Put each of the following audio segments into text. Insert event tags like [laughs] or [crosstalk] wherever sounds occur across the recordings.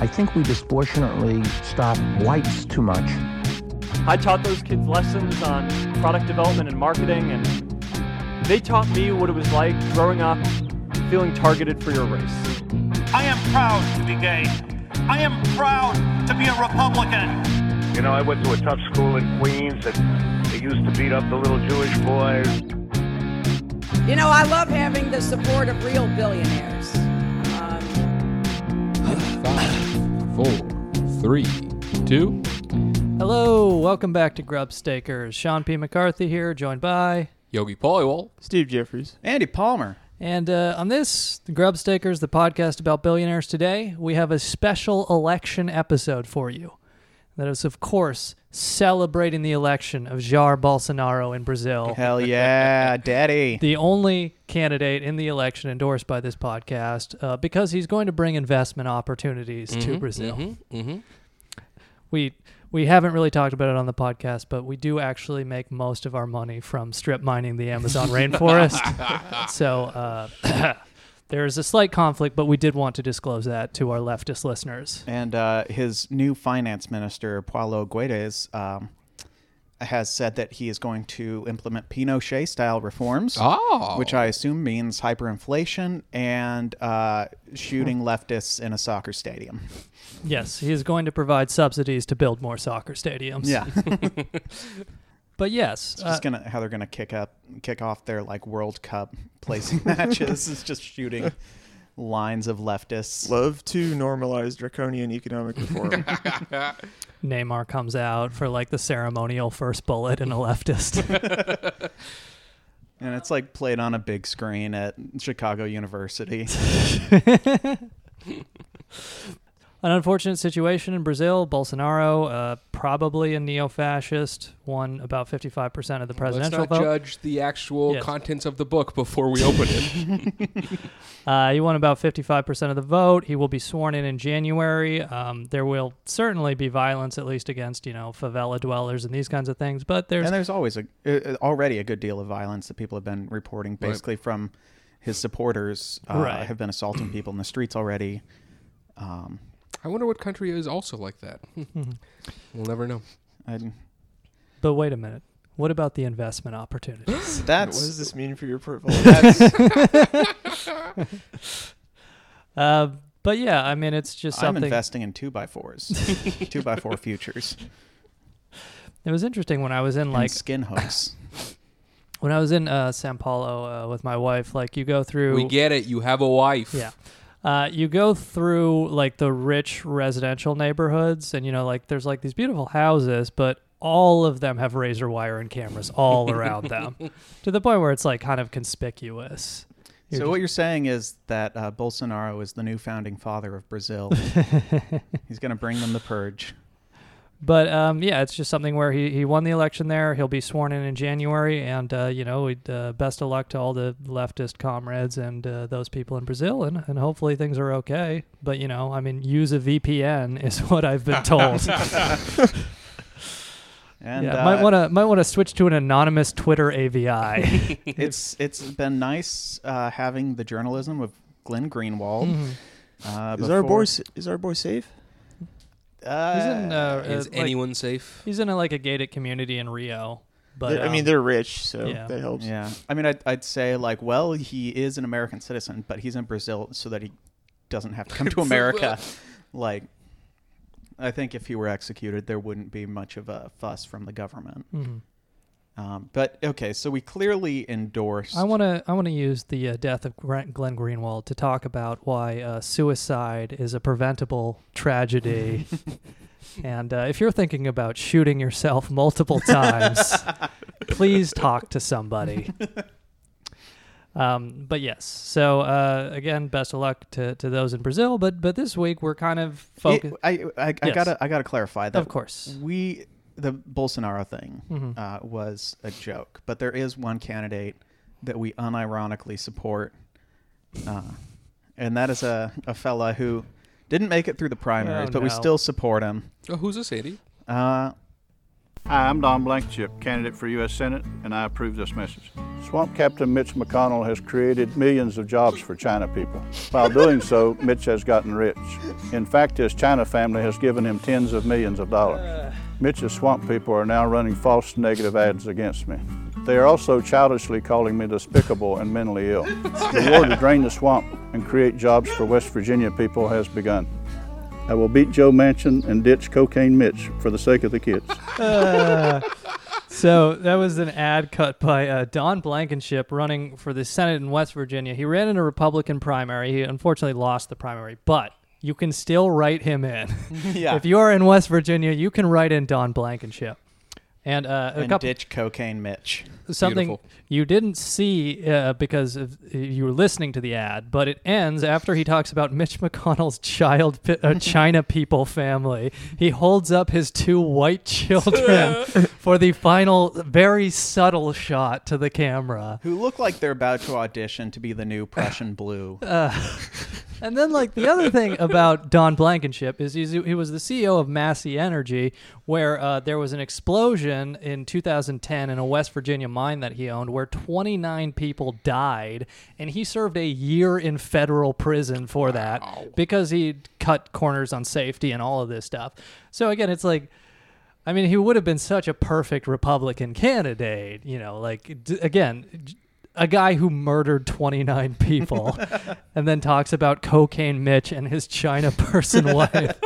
I think we disproportionately stop whites too much. I taught those kids lessons on product development and marketing, and they taught me what it was like growing up feeling targeted for your race. I am proud to be gay. I am proud to be a Republican. You know, I went to a tough school in Queens and they used to beat up the little Jewish boys. You know, I love having the support of real billionaires. Four, three, two. Hello, welcome back to Grubstakers. Sean P. McCarthy here, joined by. Yogi Polywall. Steve Jeffries. Andy Palmer. And uh, on this, the Grub Stakers, the podcast about billionaires today, we have a special election episode for you. That is, of course, celebrating the election of Jair Bolsonaro in Brazil. [laughs] Hell yeah, daddy. the only candidate in the election endorsed by this podcast uh, because he's going to bring investment opportunities to Brazil. Mm-hmm. We we haven't really talked about it on the podcast, but we do actually make most of our money from strip mining the Amazon rainforest. [laughs] so uh, [laughs] there's a slight conflict, but we did want to disclose that to our leftist listeners. And uh, his new finance minister, Paulo Guedes, um, has said that he is going to implement Pinochet style reforms, Oh. which I assume means hyperinflation and uh, shooting leftists in a soccer stadium. Yes, he is going to provide subsidies to build more soccer stadiums. Yeah. [laughs] [laughs] But yes, It's uh, just gonna how they're gonna kick up kick off their like World Cup [laughs] placing matches is just shooting [laughs] lines of leftists. Love to normalize draconian economic reform. [laughs] Neymar comes out for like the ceremonial first bullet in a leftist. And it's like played on a big screen at Chicago University. An unfortunate situation in Brazil. Bolsonaro, uh, probably a neo-fascist, won about 55% of the presidential Let's not vote. judge the actual Yes. contents of the book before we open it. [laughs] [laughs] Uh, he won about 55% of the vote. He will be sworn in in January. Um, there will certainly be violence, at least against you know favela dwellers and these kinds of things. But there's and there's always a uh, already a good deal of violence that people have been reporting, basically from his supporters uh, Right. have been assaulting people in the streets already. Um, I wonder what country is also like that. we'll never know. and but wait a minute. What about the investment opportunities? [gasps] what does this mean for your portfolio? [laughs] that's [laughs] [laughs] uh, but yeah, I mean it's just something I'm something. investing in two by fours, two by four futures, It was interesting when I was in like like skin hooks. when I was in uh, Sao Paulo uh, with my wife. Like you go through. We get it. You have a wife. Yeah. Uh, you go through like the rich residential neighborhoods, and you know, like there's like these beautiful houses, but all of them have razor wire and cameras all around [laughs] them, to the point where it's like kind of conspicuous. You're So what you're saying is that uh, Bolsonaro is the new founding father of Brazil. [laughs] He's going to bring them the purge. But um, yeah, it's just something where he, he won the election there. He'll be sworn in in January, and uh, you know, uh, best of luck to all the leftist comrades and uh, those people in Brazil, and, and hopefully things are okay. But you know, I mean, use a VPN [laughs] is what I've been told. [laughs] And yeah, uh, might want to might want to switch to an anonymous Twitter AVI. [laughs] it's it's been nice uh, having the journalism of Glenn Greenwald. Mhm. Uh, is our boy is our boy safe? Uh, He's in uh, Is uh, like- anyone safe? he's in a, like a gated community in Rio, but They're- I mean, um, they're rich, so yeah. that helps. Yeah, I mean, I'd, I'd say like, well, he is an American citizen, but he's in Brazil so that he doesn't have to come [laughs] to America. like, I think if he were executed, there wouldn't be much of a fuss from the government. mhm. Um, but okay, so we clearly endorse. I want to I want to use the uh, death of Glenn Greenwald to talk about why uh, suicide is a preventable tragedy. [laughs] and uh, if you're thinking about shooting yourself multiple times, [laughs] please talk to somebody. [laughs] Um, but yes, so uh, again, best of luck to, to those in Brazil. But but this week we're kind of focused. I, I, I Yes. gotta I gotta clarify that. Of course. we the Bolsonaro thing Mhm. uh, was a joke, but there is one candidate that we unironically support, uh, and that is a, a fella who didn't make it through the primaries, Oh, but we still support him. Oh, who's this, Andy? Uh, Hi, I'm Don Blankenship, candidate for U.S. Senate, and I approve this message. Swamp Captain Mitch McConnell has created millions of jobs for China people. While doing so, Mitch has gotten rich. In fact, his China family has given him tens of millions of dollars. Mitch's swamp people are now running false negative ads against me. They are also childishly calling me despicable and mentally ill. The war to drain the swamp and create jobs for West Virginia people has begun. I will beat Joe Manchin and ditch Cocaine Mitch for the sake of the kids. Uh, [laughs] so that was an ad cut by uh, Don Blankenship running for the Senate in West Virginia. He ran in a Republican primary. He unfortunately lost the primary, but you can still write him in. [laughs] Yeah. If you are in West Virginia, you can write in Don Blankenship. And, uh, a and couple ditch cocaine Mitch. something Beautiful. you didn't see uh, because of, you were listening to the ad, but it ends after he talks about Mitch McConnell's child pi- uh, [laughs] China people family. He holds up his two white children [laughs] for the final, very subtle shot to the camera. Who look like they're about to audition to be the new Prussian Blue. And then, like the other thing about Don Blankenship is he's, he was the CEO of Massey Energy, where uh, there was an explosion in 2010 in a West Virginia mine that he owned, where 29 people died, and he served a year in federal prison for that because he cut corners on safety and all of this stuff. So again, it's like. I mean, he would have been such a perfect Republican candidate, you know, like d- again, a guy who murdered 29 people [laughs] and then talks about cocaine Mitch and his China person [laughs] wife.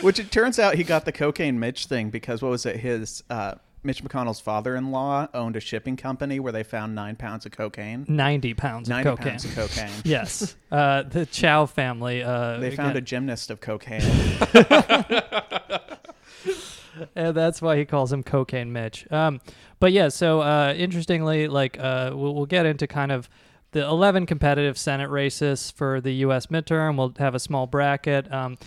Which it turns out he got the cocaine Mitch thing because what was it? His uh, Mitch McConnell's father-in-law owned a shipping company where they found nine pounds of cocaine. 90 pounds of 90 cocaine. pounds of cocaine. [laughs] Yes. Uh, the Chao family. Uh, They found a gymnast of cocaine. [laughs] and that's why he calls him Cocaine Mitch. Um, but yeah, so uh, interestingly, like uh, we'll, we'll get into kind of the 11 competitive Senate races for the U.S. midterm. We'll have a small bracket. Um,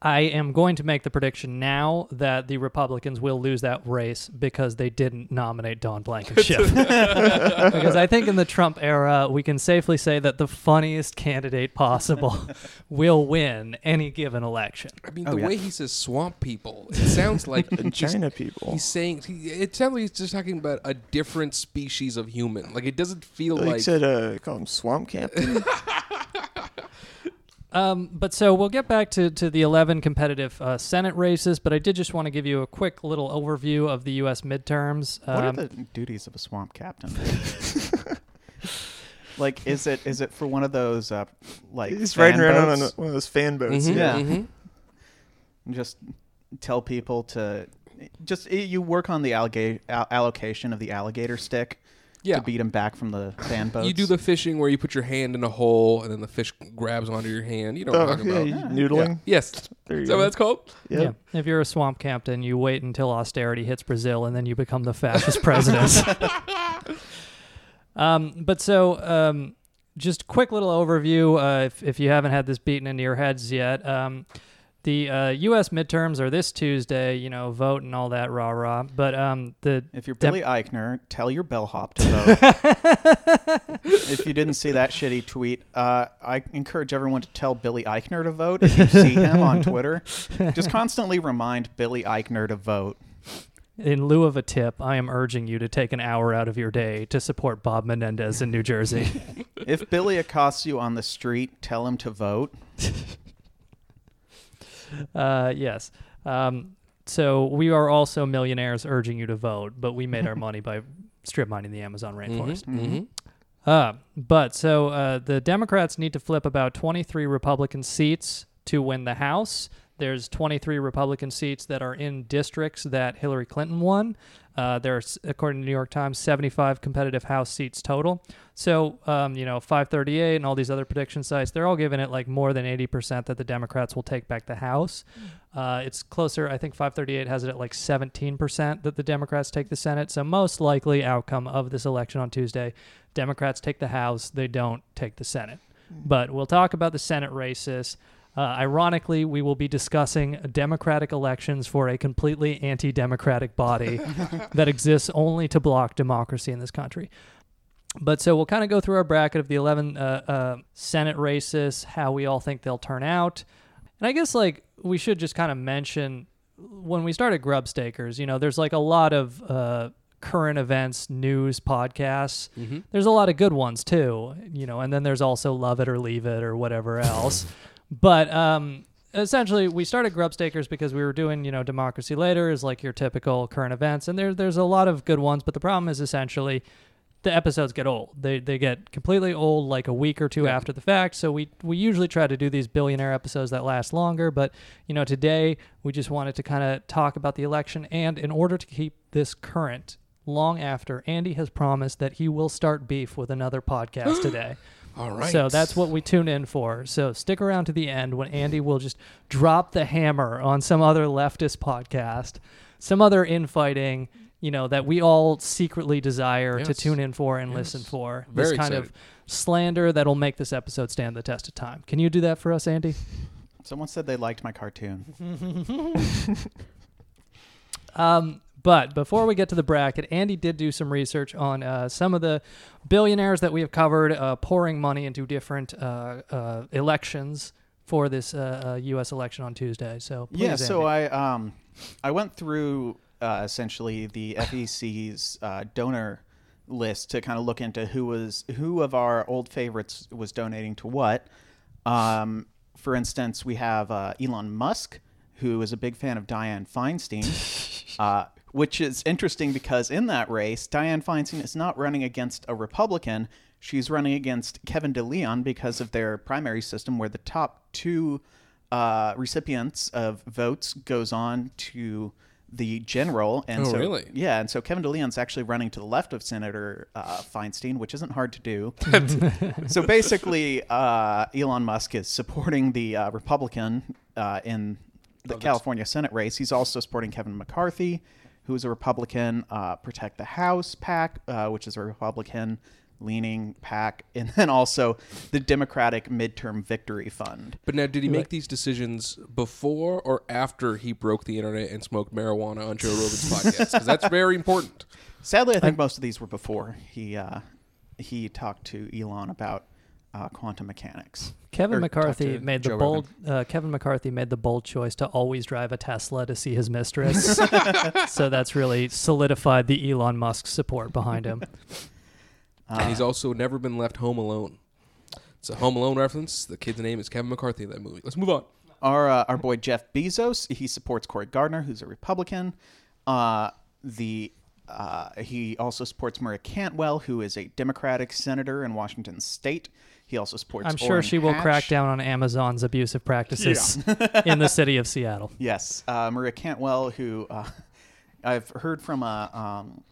I am going to make the prediction now that the Republicans will lose that race because they didn't nominate Don Blankenship. [laughs] because I think in the Trump era, we can safely say that the funniest candidate possible [laughs] will win any given election. I mean, Oh, the yeah. way he says swamp people, it sounds like [laughs] China people. He's saying he, it sounds like he's just talking about a different species of human. Like it doesn't feel Like, like said, uh, call him Swamp Captain. Um, but so we'll get back to, to the 11 competitive uh, Senate races, but I did just want to give you a quick little overview of the U.S. midterms. what are Um, the duties of a swamp captain? [laughs] like, is it is it for one of those uh, like He's fan riding around on boats? one of those fan boats. Mhm, Yeah. mhm. just tell people to just you work on the alligator allocation of the alligator stick Yeah. to beat him back from the fan boats. You do the fishing where you put your hand in a hole and then the fish grabs onto your hand. You know what Oh, I'm talking yeah, about. you- noodling. Yes. There you Is that go. what that's called? Yep. Yeah. If you're a swamp captain, you wait until austerity hits Brazil and then you become the fascist president. [laughs] [laughs] um, but so, um, just quick little overview uh, if, if you haven't had this beaten into your heads yet. Um, the uh, U.S. midterms are this Tuesday, you know, vote and all that rah rah. But um, the If you're Dem- Billy Eichner, tell your bellhop to vote. [laughs] if you didn't see that shitty tweet, uh, I encourage everyone to tell Billy Eichner to vote. If you see him on Twitter, just constantly remind Billy Eichner to vote. in lieu of a tip, I am urging you to take an hour out of your day to support Bob Menendez in New Jersey. If Billy accosts you on the street, tell him to vote. [laughs] Uh, yes. Um, so we are also millionaires urging you to vote, but we made our [laughs] money by strip mining the Amazon rainforest. Mm-hmm. Uh, but so uh, the Democrats need to flip about 23 Republican seats to win the House. There's 23 Republican seats that are in districts that Hillary Clinton won. Uh, there's, according to New York Times, 75 competitive House seats total. So, um, you know, 538 and all these other prediction sites, they're all giving it like more than 80% that the Democrats will take back the House. Uh, it's closer, I think 538 has it at like 17% that the Democrats take the Senate. So, most likely outcome of this election on Tuesday Democrats take the House, they don't take the Senate. But we'll talk about the Senate races. Uh, ironically, we will be discussing democratic elections for a completely anti democratic body [laughs] that exists only to block democracy in this country. But so we'll kind of go through our bracket of the 11 uh, uh, Senate races, how we all think they'll turn out. And I guess, like, we should just kind of mention when we started Grubstakers, you know, there's like a lot of uh, current events news podcasts. Mhm. There's a lot of good ones too, you know, and then there's also Love It or Leave It or whatever else. [laughs] but um, essentially, we started Grubstakers because we were doing, you know, Democracy Later is like your typical current events, and there there's a lot of good ones. But the problem is essentially the episodes get old. They they get completely old like a week or two after the fact. So we we usually try to do these billionaire episodes that last longer. But you know, today we just wanted to kind of talk about the election, and in order to keep this current long after, Andy has promised that he will start beef with another podcast [gasps] today. All right. So that's what we tune in for. So stick around to the end when Andy will just drop the hammer on some other leftist podcast, some other infighting, you know, that we all secretly desire to tune in for and Yes. listen for. Very this kind of slander that'll make this episode stand the test of time. Can you do that for us, Andy? Someone said they liked my cartoon. [laughs] Um, but before we get to the bracket, Andy did do some research on uh, some of the billionaires that we have covered uh, pouring money into different uh, uh, elections for this uh, uh, U.S. election on Tuesday. So please, yeah, so Andy. I um I went through uh, essentially the [laughs] FEC's uh, donor list to kind of look into who was who of our old favorites was donating to what. Um, for instance, we have uh, Elon Musk, who is a big fan of Dianne Feinstein, [laughs] uh, which is interesting because in that race, Dianne Feinstein is not running against a Republican. She's running against Kevin DeLeon because of their primary system, where the top two uh, recipients of votes goes on to the general. And Oh, so, really? Yeah, and so Kevin DeLeon's actually running to the left of Senator uh, Feinstein, which isn't hard to do. [laughs] so basically, uh, Elon Musk is supporting the uh, Republican uh, in the California Senate race. He's also supporting Kevin McCarthy, who is a Republican, uh, Protect the House PAC, uh, which is a Republican leaning PAC, and [laughs] then also the Democratic Midterm Victory Fund. But now, did he make these decisions before or after he broke the internet and smoked marijuana on Joe Rogan's [laughs] podcast? Because that's very important. Sadly, I think most of these were before he uh, he talked to Elon about uh, quantum mechanics. Kevin Or McCarthy to made the bold. Uh, Kevin McCarthy made the bold choice to always drive a Tesla to see his mistress. [laughs] so that's really solidified the Elon Musk support behind him. and he's also never been left home alone. It's a Home Alone reference. The kid's name is Kevin McCarthy in that movie. Let's move on. Our uh, our boy Jeff Bezos, he supports Cory Gardner, who's a Republican. Uh, the uh, he also supports Maria Cantwell, who is a Democratic senator in Washington State. He also supports. I'm sure Orrin she will Hatch. crack down on Amazon's abusive practices in the [laughs] city of Seattle. Yes, uh, Maria Cantwell, who uh, [laughs] I've heard from a, um,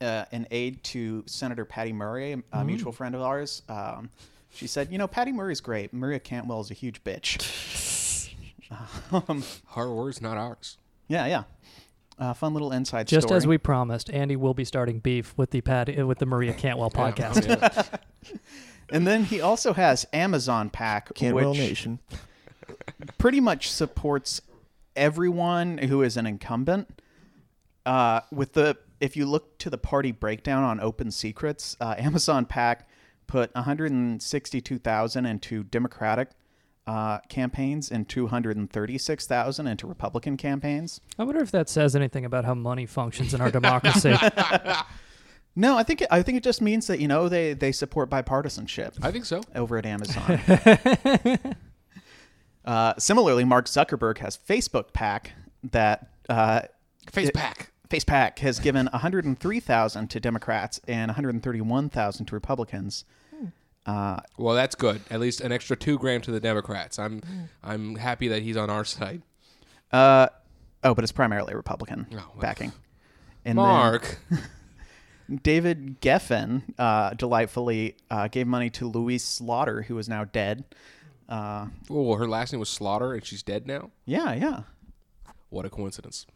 uh, an aide to Senator Patty Murray, a Mm. mutual friend of ours. Um, she said, "You know, Patty Murray's great. Maria Cantwell is a huge bitch." [laughs] um, Her words, not ours. yeah, yeah. Uh, fun little inside Just story. as we promised, Andy will be starting beef with the Patty, uh, with the Maria Cantwell podcast. And then he also has Amazon PAC, Cantwell which Nation. pretty much supports everyone who is an incumbent. Uh, with the if you look to the party breakdown on Open Secrets, uh, [laughs] Amazon PAC put 162,000 into Democratic uh, campaigns and 236,000 into Republican campaigns. I wonder if that says anything about how money functions in our democracy. [laughs] [laughs] No, I think it, I think it just means that you know they they support bipartisanship. I think so. over at Amazon. [laughs] uh, similarly, Mark Zuckerberg has Facebook PAC that uh, Face it- pack. Face Pack has given 103,000 to Democrats and 131,000 to Republicans. Uh, Well, that's good. At least an extra two grand to the Democrats. I'm I'm happy that he's on our side. uh, oh, but it's primarily Republican Oh, well. backing. And then Mark. [laughs] David Geffen uh, delightfully uh, gave money to Louise Slaughter, who is now dead. Uh, oh, her last name was Slaughter, and she's dead now. yeah, yeah. What a coincidence.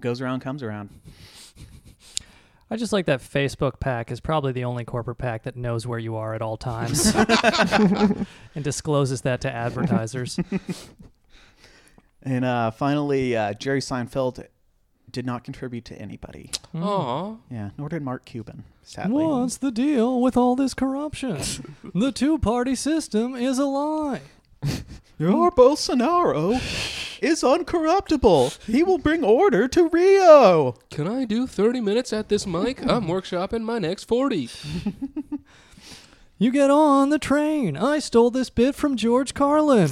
Goes around, comes around. I just like that Facebook pack is probably the only corporate pack that knows where you are at all times [laughs] and discloses that to advertisers. [laughs] And uh, finally, uh, Jerry Seinfeld did not contribute to anybody. Aw. Yeah, nor did Mark Cuban, sadly. What's the deal with all this corruption? [laughs] the two party system is a lie. [laughs] You're Bolsonaro. is uncorruptible. He will bring order to Rio. Can I do 30 minutes at this mic? I'm [laughs] workshopping my next 40. You get on the train. I stole this bit from George Carlin.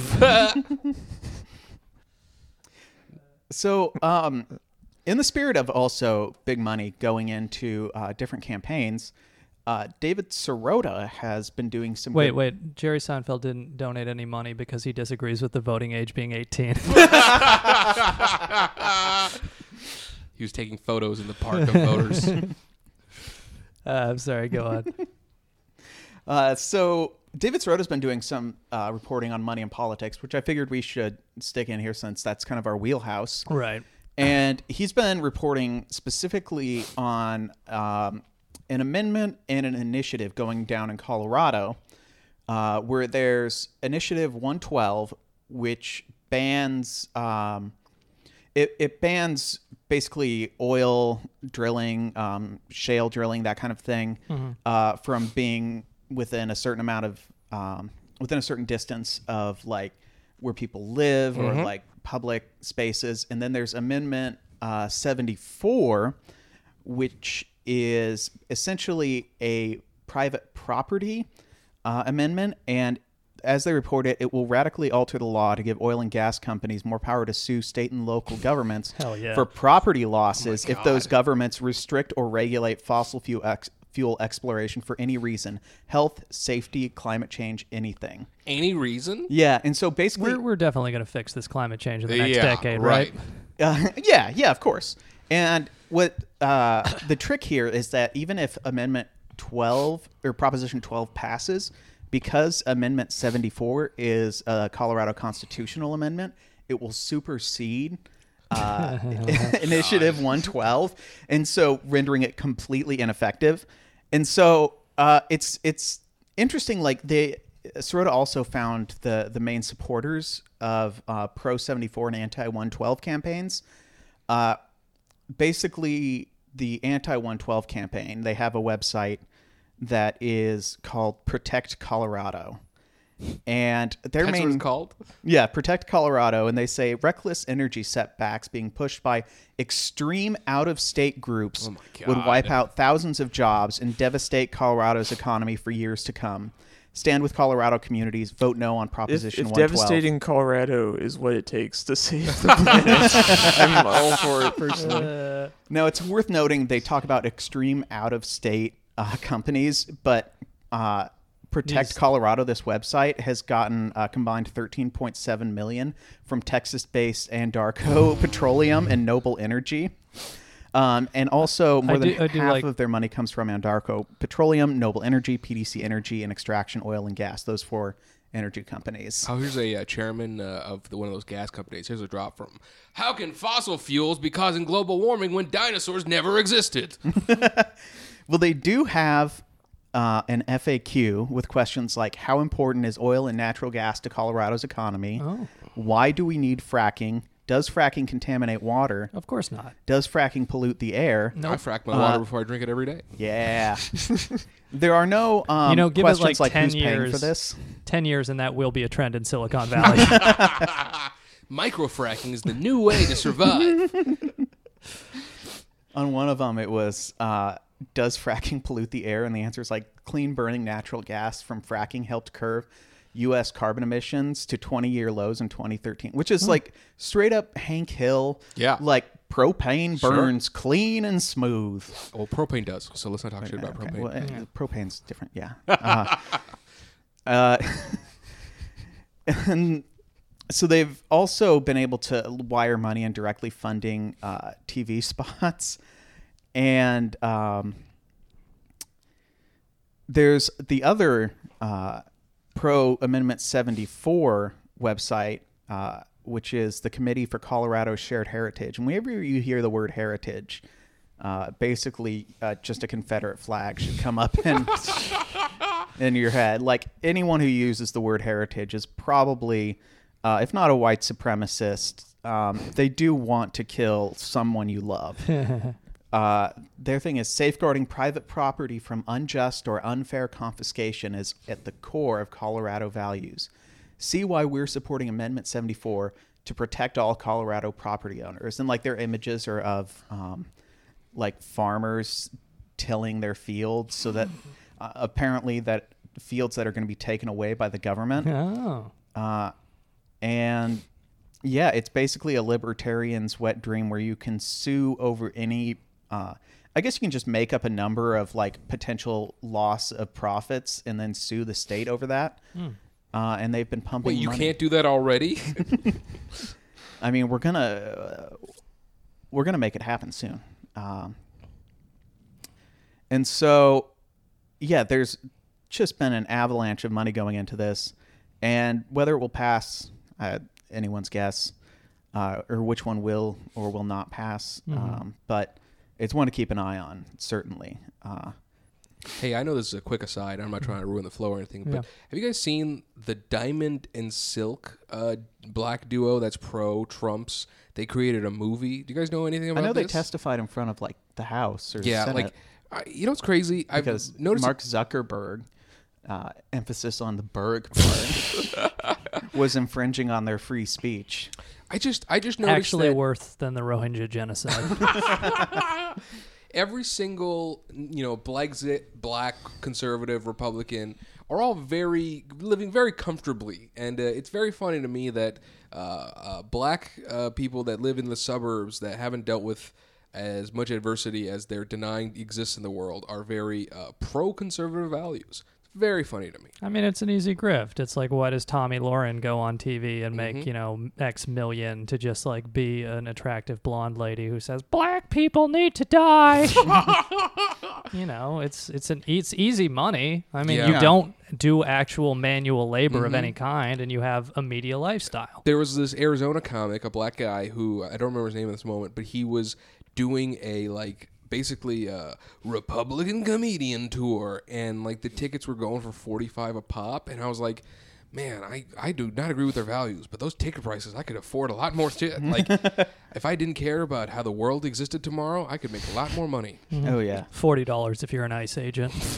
So, um, in the spirit of also big money going into uh, different campaigns, uh, David Sirota has been doing some. wait, good- wait. Jerry Seinfeld didn't donate any money because he disagrees with the voting age being 18. [laughs] He was taking photos in the park of voters. [laughs] uh, I'm sorry. Go on. [laughs] Uh, so David Sirota's been doing some uh, reporting on money and politics, which I figured we should stick in here since that's kind of our wheelhouse. Right. And he's been reporting specifically on um, an amendment and an initiative going down in Colorado, uh, where there's Initiative 112, which bans um, it, it bans basically oil drilling, um, shale drilling, that kind of thing, uh, from being within a certain amount of um, within a certain distance of like where people live or like public spaces. And then there's Amendment uh, 74, which is essentially a private property uh, amendment. And as they report it, it will radically alter the law to give oil and gas companies more power to sue state and local governments [laughs] yeah. for property losses if those governments restrict or regulate fossil fuel ex- fuel exploration for any reason health, safety, climate change, anything. Any reason? Yeah. And so basically, We're, we're definitely going to fix this climate change in the next Yeah, decade, right? Uh, [laughs] yeah, yeah, of course. And what uh, [coughs] the trick here is that even if Amendment 12 or Proposition 12 passes, because Amendment 74 is a Colorado constitutional amendment, it will supersede uh, [laughs] [laughs] Initiative 112, and so rendering it completely ineffective. And so uh, it's it's interesting. Like they, Sirota also found the the main supporters of uh, pro 74 and anti 112 campaigns. Uh, basically, the anti 112 campaign. They have a website that is called Protect Colorado. And their That's main what it's called? yeah, protect Colorado, and they say reckless energy setbacks being pushed by extreme out-of-state groups would wipe out thousands of jobs and devastate Colorado's economy for years to come. Stand with Colorado communities. Vote no on If, Proposition if 112. devastating Colorado is what it takes to save [laughs] the planet, I'm [laughs] all for it personally. [laughs] Now, it's worth noting they talk about extreme out-of-state uh, companies, but uh, Protect These- Colorado, this website, has gotten uh, combined 13.7 million from Texas-based Anadarko [sighs] Petroleum and Noble Energy. Um, and also, more I than do half like- of their money comes from Anadarko Petroleum, Noble Energy, PDC Energy, and Extraction Oil and Gas. Those four energy companies. Oh, here's a uh, chairman uh, of the, one of those gas companies. Here's a drop from How can fossil fuels be causing global warming when dinosaurs never existed? [laughs] [laughs] Well, they do have uh, an FAQ with questions like How important is oil and natural gas to Colorado's economy? Oh. Why do we need fracking? Does fracking contaminate water? Of course not. Does fracking pollute the air? Nope. I frack my water before I drink it every day. Yeah. [laughs] there are no um, you know, give it questions like, 10 who's years. paying for this. 10 years and that will be a trend in Silicon [laughs] Valley. [laughs] Microfracking is the new way to survive. On one of them, it was uh, Does [laughs] fracking pollute the air? And the answer is like clean burning natural gas from fracking helped curve U.S. carbon emissions to 20 year lows in 2013, which is like straight up Hank Hill. Yeah. Like propane Sure. burns clean and smooth. well, propane does, so let's not talk shit about Okay, propane. well, uh, propane's different, yeah. [laughs] Uh, uh, [laughs] and so they've also been able to wire money and directly funding uh, TV spots, and um, there's the other uh, pro Amendment 74 website, uh, which is the Committee for Colorado Shared Heritage. And whenever you hear the word heritage, uh, basically uh, just a Confederate flag should come up in, [laughs] in your head. Like anyone who uses the word heritage is probably, uh, if not a white supremacist, um, they do want to kill someone you love. [laughs] Uh, their thing is safeguarding private property from unjust or unfair confiscation is at the core of Colorado values. See why we're supporting Amendment 74 to protect all Colorado property owners, and like their images are of um, like farmers tilling their fields, so that [laughs] uh, apparently that fields that are going to be taken away by the government. Oh. Uh, and yeah, it's basically a libertarian's wet dream where you can sue over any. Uh, I guess you can just make up a number of like potential loss of profits and then sue the state over that. Hmm. Uh, and they've been pumping. Wait, you money. can't do that already? [laughs] [laughs] I mean, we're gonna uh, we're gonna make it happen soon. Um, and so, yeah, there's just been an avalanche of money going into this, and whether it will pass, uh, anyone's guess, uh, or which one will or will not pass. Mhm. Um, but it's one to keep an eye on, certainly. Uh, Hey, I know this is a quick aside. I'm not trying to ruin the flow or anything, but Yeah. have you guys seen the Diamond and Silk uh, black duo that's pro Trumps? They created a movie. Do you guys know anything about this? I about know they testified in front of like the House or Yeah, Senate. like I, you know what's crazy? I've because noticed Mark Zuckerberg, uh, emphasis on the Berg part, [laughs] was infringing on their free speech. I just I just noticed Actually that worse than the Rohingya genocide. [laughs] [laughs] every single you know Brexit, black, conservative, Republican are all very living very comfortably, and uh, it's very funny to me that uh, uh, black uh, people that live in the suburbs that haven't dealt with as much adversity as they're denying exists in the world are very uh, pro-conservative values. Very funny to me. I mean, it's an easy grift. It's like, why does Tomi Lahren go on TV and make, Mhm. you know, X million to just like be an attractive blonde lady who says black people need to die? [laughs] you know, it's it's an it's easy money. I mean, Yeah. you don't do actual manual labor of Mhm. any kind, and you have a media lifestyle. There was this Arizona comic, a black guy who I don't remember his name at this moment, but he was doing a like basically a Republican comedian tour, and like the tickets were going for forty five a pop, and I was like. Man, I, I do not agree with their values, but those ticket prices, I could afford a lot more shit. [laughs] Like, if I didn't care about how the world existed tomorrow, I could make a lot more money. Mm-hmm. Oh, yeah. forty dollars if you're an ICE agent. [laughs] [laughs]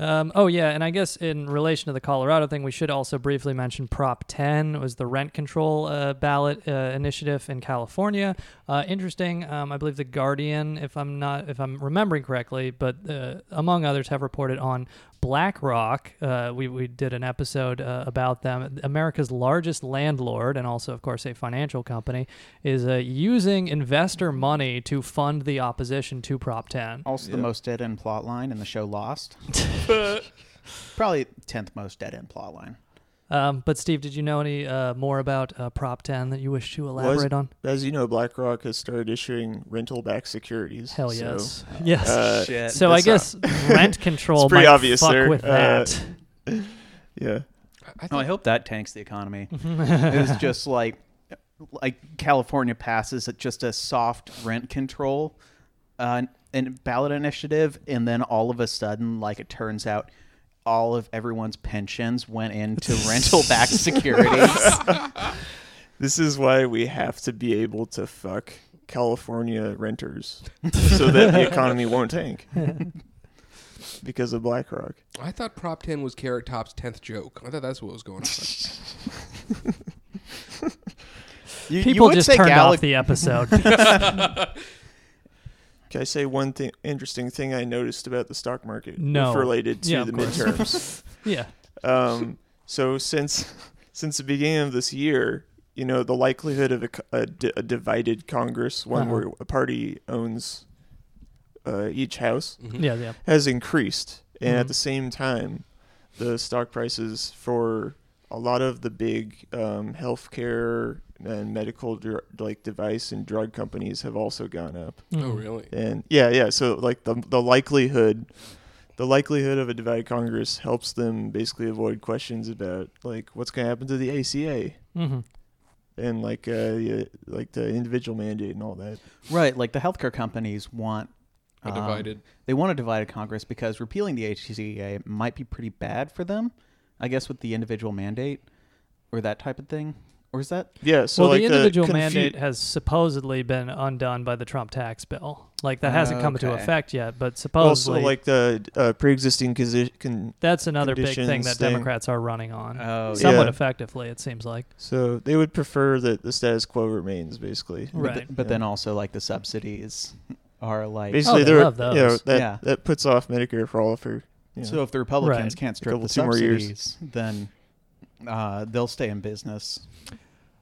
Um, oh yeah, and I guess in relation to the Colorado thing, we should also briefly mention Prop 10 It was the rent control uh, ballot uh, initiative in California. Uh, interesting. Um, I believe the Guardian, if I'm not, if I'm remembering correctly, but uh, among others, have reported on BlackRock. Uh, we we did an episode uh, about them. America's largest landlord, and also, of course, a financial company, is uh, using investor money to fund the opposition to Prop 10. Also, the most dead end plot line in the show Lost. [laughs] Probably tenth most dead end plot line. Um, but Steve, did you know any uh, more about uh, Prop 10 that you wish to Well, elaborate as, on? As you know, BlackRock has started issuing rental-backed securities. Hell so, yes. Yes. uh, Shit. So I guess [laughs] rent control It's pretty might obvious fuck there. with Uh, that. [laughs] yeah. oh, I hope that tanks the economy. [laughs] it's just like like California passes at just a soft rent control uh, and ballot initiative, and then all of a sudden, like it turns out, all of everyone's pensions went into rental backed [laughs] securities. This is why we have to be able to fuck California renters so that the economy won't tank. [laughs] because of BlackRock. I thought Prop 10 was Carrot Top's 10th joke. I thought that's what was going on. [laughs] You- People would just say turned Gal- off the episode. Can I say one thing, interesting thing I noticed about the stock market? No. Related to Yeah, the midterms. [laughs] Yeah. Um, so since since the beginning of this year, you know, the likelihood of a, a, di- a divided Congress, one Uh-huh. where a party owns uh, each house, Mhm. Yeah, yeah. has increased, and Mhm. at the same time, the stock prices for a lot of the big um, healthcare and medical dr- like device and drug companies have also gone up. Oh, really? And yeah, yeah. So like the the likelihood, the likelihood of a divided Congress helps them basically avoid questions about like what's going to happen to the ACA. Mhm. And like uh, yeah, like the individual mandate and all that. Right, like the healthcare companies want A um, divided- they want a divided Congress because repealing the HCA might be pretty bad for them. I guess with the individual mandate or that type of thing. Or is that? Yeah. So well, like the individual confu- mandate has supposedly been undone by the Trump tax bill. Like that hasn't come into effect yet, but Also, supposedly like the uh, pre-existing consi- con- that's another big thing that thing. Democrats are running on. Oh, somewhat yeah. effectively, it seems like. So they would prefer that the status quo remains, basically. But, Right. th- but Yeah. then also like the subsidies are like. Basically, Oh, they they're love you know that Yeah. that puts off Medicare for all for. You know, So if the Republicans Right. can't strip the two more years. subsidies, then uh, they'll stay in business.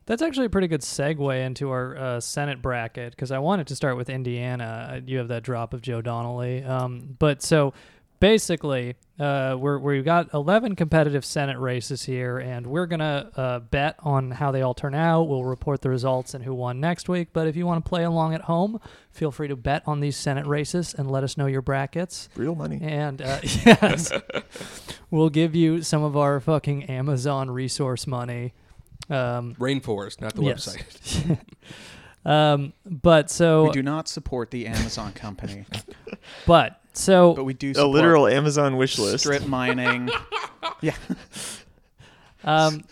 That's actually a pretty good segue into our uh, Senate bracket because I wanted to start with Indiana. Uh, You have that drop of Joe Donnelly. Um, but so basically, uh, we're, we've got 11 competitive Senate races here, and we're going to uh, bet on how they all turn out. We'll report the results and who won next week. But if you want to play along at home, feel free to bet on these Senate races and let us know your brackets. real money. And uh, [laughs] yes, [laughs] we'll give you some of our fucking Amazon resource money. Um, Rainforest, not the Yes. website. [laughs] um, but so, we do not support the Amazon company, but so, but we do A support literal Amazon wish list. strip [laughs] mining. [laughs] yeah. um,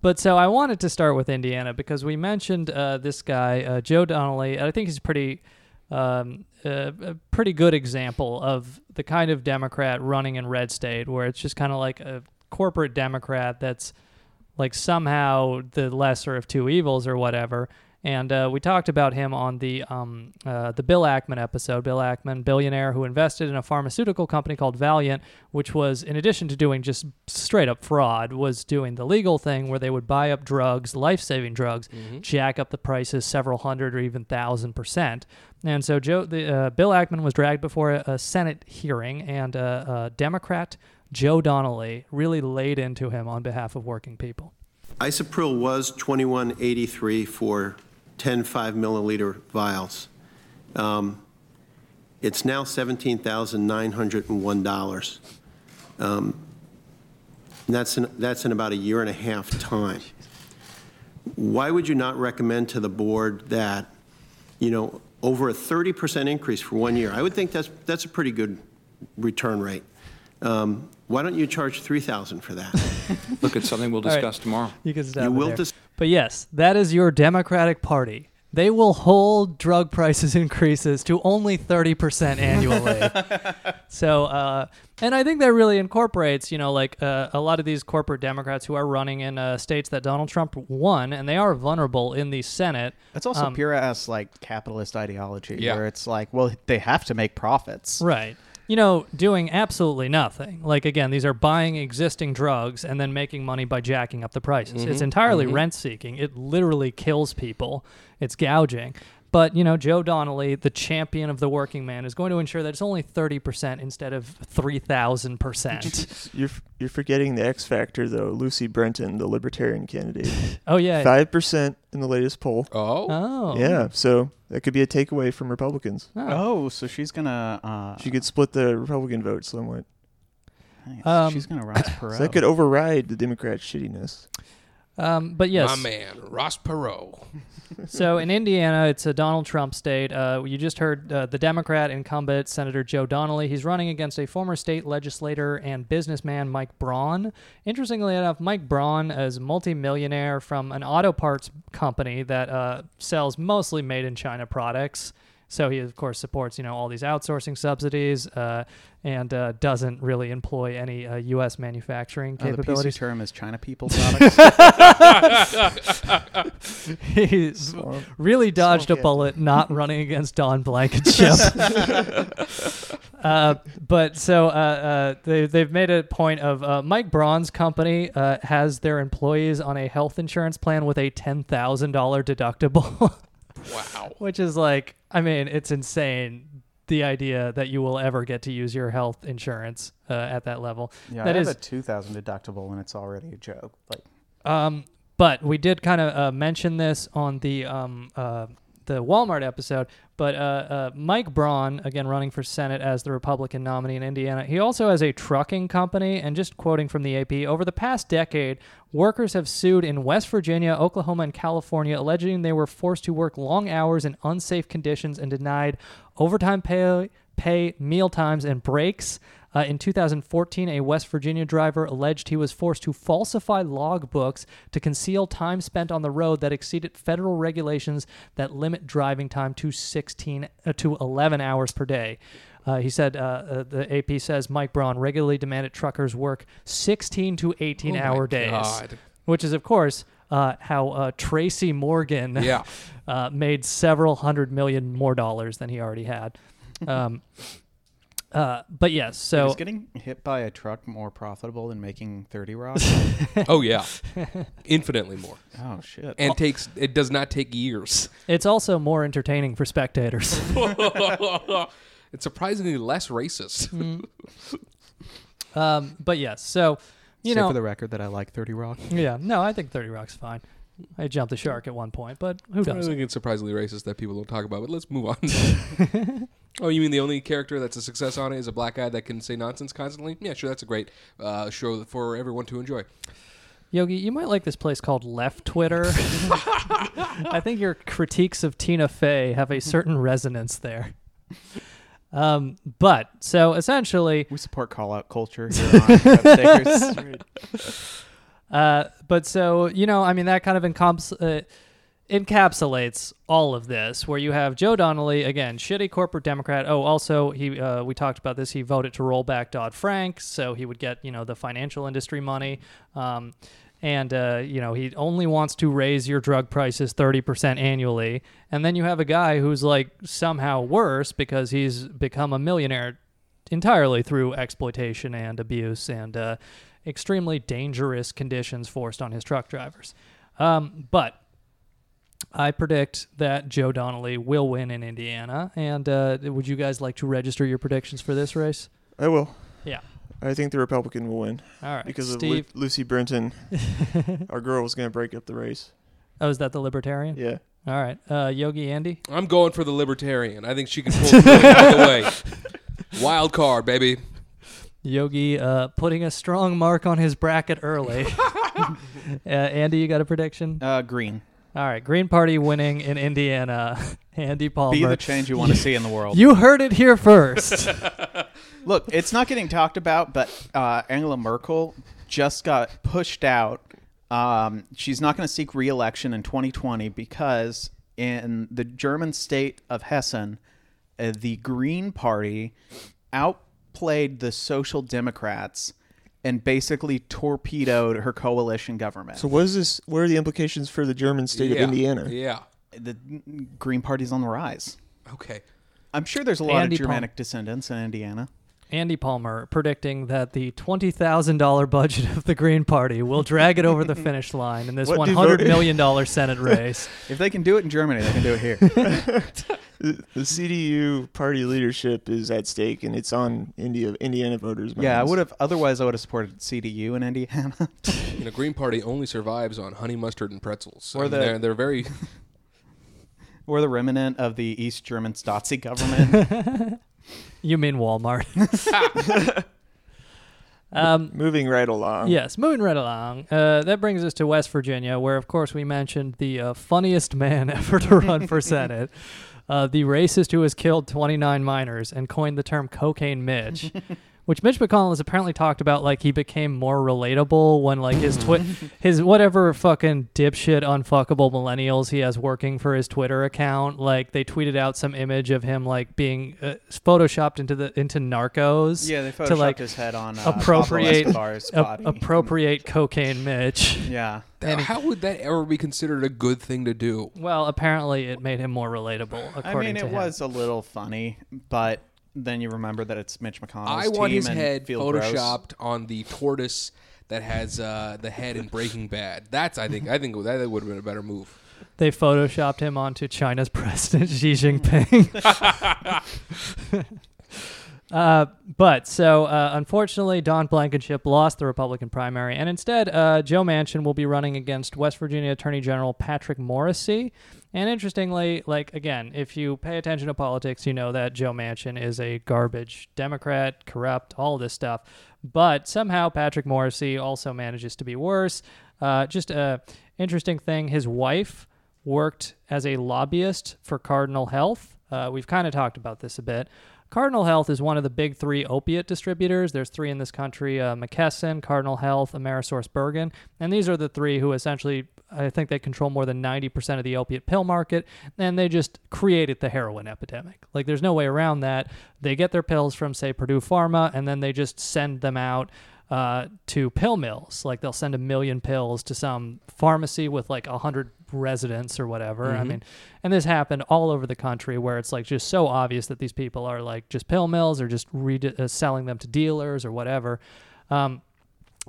but so I wanted to start with Indiana because we mentioned uh, this guy uh, Joe Donnelly. I think he's pretty, um, uh, a pretty good example of the kind of Democrat running in red state, where it's just kind of like a corporate Democrat that's like somehow the lesser of two evils or whatever. And uh, we talked about him on the um, uh, the Bill Ackman episode. Bill Ackman, billionaire who invested in a pharmaceutical company called Valeant, which was, in addition to doing just straight up fraud, was doing the legal thing where they would buy up drugs, life saving drugs, jack up the prices several hundred or even thousand percent. And so Joe, the, uh, Bill Ackman was dragged before a, a Senate hearing, and uh, uh, Democrat Joe Donnelly really laid into him on behalf of working people. Isuprel was 2183 for 10 5 milliliter vials. Um, It's now $17,901. Um, That's in, that's in about a year and a half time. Why would you not recommend to the board that, you know, over a 30% increase for one year? I would think that's, that's a pretty good return rate. Um, Why don't you charge 3000 for that? [laughs] Look at something we'll All right. discuss tomorrow. You can stop You it will there. dis- but yes, that is your Democratic Party. They will hold drug prices [laughs] increases to only 30% annually. [laughs] so, uh, and I think that really incorporates, you know, like uh, a lot of these corporate Democrats who are running in uh, states that Donald Trump won, and they are vulnerable in the Senate. That's also Um, pure ass like capitalist ideology, Yeah. where it's like, well, they have to make profits. Right. You know, doing absolutely nothing. Like again, these are buying existing drugs and then making money by jacking up the prices. It's mm-hmm. entirely mm-hmm. rent seeking. It literally kills people. It's gouging. But, you know, Joe Donnelly, the champion of the working man, is going to ensure that it's only 30% instead of 3,000%. [laughs] You're you're forgetting the X factor though. Lucy Brenton, the Libertarian candidate, [laughs] oh, yeah. five percent in the latest poll. Oh, Oh. Yeah, so that could be a takeaway from Republicans. Oh, so she's gonna. Uh, She could split the Republican vote somewhat. nice. Um, she's gonna Ross Perot. So that could override the Democrat shittiness. Um, but yes. my man, Ross Perot. [laughs] so in Indiana, it's a Donald Trump state. Uh, you just heard uh, the Democrat incumbent, Senator Joe Donnelly. He's running against a former state legislator and businessman, Mike Braun. Interestingly enough, Mike Braun is a multimillionaire from an auto parts company that uh, sells mostly made in China products. So he, of course, supports you know all these outsourcing subsidies uh, and uh, doesn't really employ any uh, U.S. manufacturing Uh, the PC term is China people [laughs] products. [laughs] he really dodged a bullet not [laughs] running against Don Blankenship. uh, but so uh, uh, they, they've made a point of uh, Mike Braun's company uh, has their employees on a health insurance plan with a $10,000 deductible, Wow. [laughs] which is like, I mean, it's insane. The idea that you will ever get to use your health insurance uh, at that level. yeah, that I is have a two thousand deductible, and it's already a joke. Like, Um, but we did kind of uh, mention this on the um, uh, the Walmart episode. But uh, uh, Mike Braun, again running for Senate as the Republican nominee in Indiana, he also has a trucking company. And just quoting from the AP, over the past decade, workers have sued in West Virginia, Oklahoma, and California, alleging they were forced to work long hours in unsafe conditions and denied overtime pay, pay meal times, and breaks. Uh, in 2014, a West Virginia driver alleged he was forced to falsify logbooks to conceal time spent on the road that exceeded federal regulations that limit driving time to 16 uh, to 11 hours per day. Uh, he said, uh, uh, the AP says Mike Braun regularly demanded truckers work 16 to 18 Oh hour days, God. which is, of course, uh, how uh, Tracy Morgan Yeah. [laughs] uh, made several hundred million more dollars than he already had. Um, uh, but yes, so is getting hit by a truck more profitable than making 30 Rock? [laughs] Oh yeah, infinitely more. Oh, shit. And Well- takes it does not take years. it's also more entertaining for spectators. [laughs] [laughs] it's surprisingly less racist. um, but yes, so you Say know, for the record that I like 30 Rock. yeah, no, I think Thirty Rock's fine. I jumped the shark at one point, but who I does? think it's surprisingly racist that people don't talk about. But let's move on. Oh, you mean the only character that's a success on it is a black guy that can say nonsense constantly? Yeah, sure. That's a great uh, show for everyone to enjoy. Yogi, you might like this place called Left Twitter. [laughs] I think your critiques of Tina Fey have a certain resonance there. Um, but so essentially, we support call out culture here [laughs] on Uh, but so you know, I mean, that kind of encompasses. uh, encapsulates all of this, where you have Joe Donnelly again, shitty corporate Democrat. Oh, also he, uh, we talked about this. He voted to roll back Dodd Frank, so he would get you know the financial industry money. Um, and uh, you know he only wants to raise your drug prices 30% annually and then you have a guy who's like somehow worse because he's become a millionaire entirely through exploitation and abuse and uh, extremely dangerous conditions forced on his truck drivers. Um, but I predict that Joe Donnelly will win in Indiana. And uh, would you guys like to register your predictions for this race? I will. Yeah. I think the Republican will win. All right, Because of Lu- Lucy Brenton, [laughs] our girl was going to break up the race. Oh, is that the Libertarian? Yeah. All right. Uh, Yogi Andy? I'm going for the Libertarian. I think she can pull through all the [laughs] way. Wild card, baby. Yogi uh, putting a strong mark on his bracket early. [laughs] uh, Andy, you got a prediction? Uh, green. All right. Green Party winning in Indiana. [laughs] Andy Palmer. Be the change you want to see in the world. You heard it here first. [laughs] Look, it's not getting talked about, but uh, Angela Merkel just got pushed out. Um, she's not going to seek re-election in 2020 because in the German state of Hessen, uh, the Green Party outplayed the Social Democrats and basically torpedoed her coalition government. So what is this? What are the implications for the German state Yeah, of Indiana? Yeah. The Green Party's on the rise. Okay. I'm sure there's a lot Andy of Palm- Germanic descendants in Indiana. Andy Palmer predicting that the twenty thousand dollar budget of the Green Party will drag it over the [laughs] finish line in this What one hundred devoted- million dollar Senate [laughs] race. If they can do it in Germany, they can do it here. [laughs] The, the CDU party leadership is at stake, and it's on India Indiana voters' minds. yeah, I would have. Otherwise, I would have supported CDU in Indiana. You know, Green Party only survives on honey mustard and pretzels. Or I mean, the- they're, they're very. We're the remnant of the East German Stasi government. You mean Walmart? [laughs] [laughs] um, Moving right along. Yes, moving right along. Uh, that brings us to West Virginia, where, of course, we mentioned the uh, funniest man [laughs] ever to run for Senate, uh, the racist who has killed 29 minors and coined the term cocaine Mitch. Which Mitch McConnell has apparently talked about, like he became more relatable when, like his twit, [laughs] his whatever fucking dipshit unfuckable millennials he has working for his Twitter account, like they tweeted out some image of him like being uh, photoshopped into the into Narcos. Yeah, they to photoshopped like his head on, uh, appropriate Escobar's ap- body. appropriate cocaine Mitch. yeah. Now, how would that ever be considered a good thing to do? Well, apparently it made him more relatable. I According mean, to it him. was a little funny, but then you remember that it's Mitch McConnell's I want team his and head feel gross. photoshopped on the tortoise that has uh, the head in Breaking Bad. That's I think I think that would have been a better move. They photoshopped him onto China's [laughs] president Xi Jinping. [laughs] [laughs] uh, but so uh, unfortunately, Don Blankenship lost the Republican primary, and instead, uh, Joe Manchin will be running against West Virginia Attorney General Patrick Morrisey. And interestingly, like again, if you pay attention to politics, you know that Joe Manchin is a garbage Democrat, corrupt, all this stuff. But somehow Patrick Morrisey also manages to be worse. Uh, just a interesting thing: his wife worked as a lobbyist for Cardinal Health. Uh, we've kind of talked about this a bit. Cardinal Health is one of the big three opiate distributors. There's three in this country: uh, McKesson, Cardinal Health, Amerisource Bergen, and these are the three who essentially, I think, they control more than 90% of the opiate pill market, and they just created the heroin epidemic. Like, there's no way around that. They get their pills from, say, Purdue Pharma, and then they just send them out uh, to pill mills. Like they'll send a million pills to some pharmacy with like a hundred residents or whatever. I Mhm. mean, and this happened all over the country where it's like just so obvious that these people are like just pill mills or just re- uh, selling them to dealers or whatever. Um,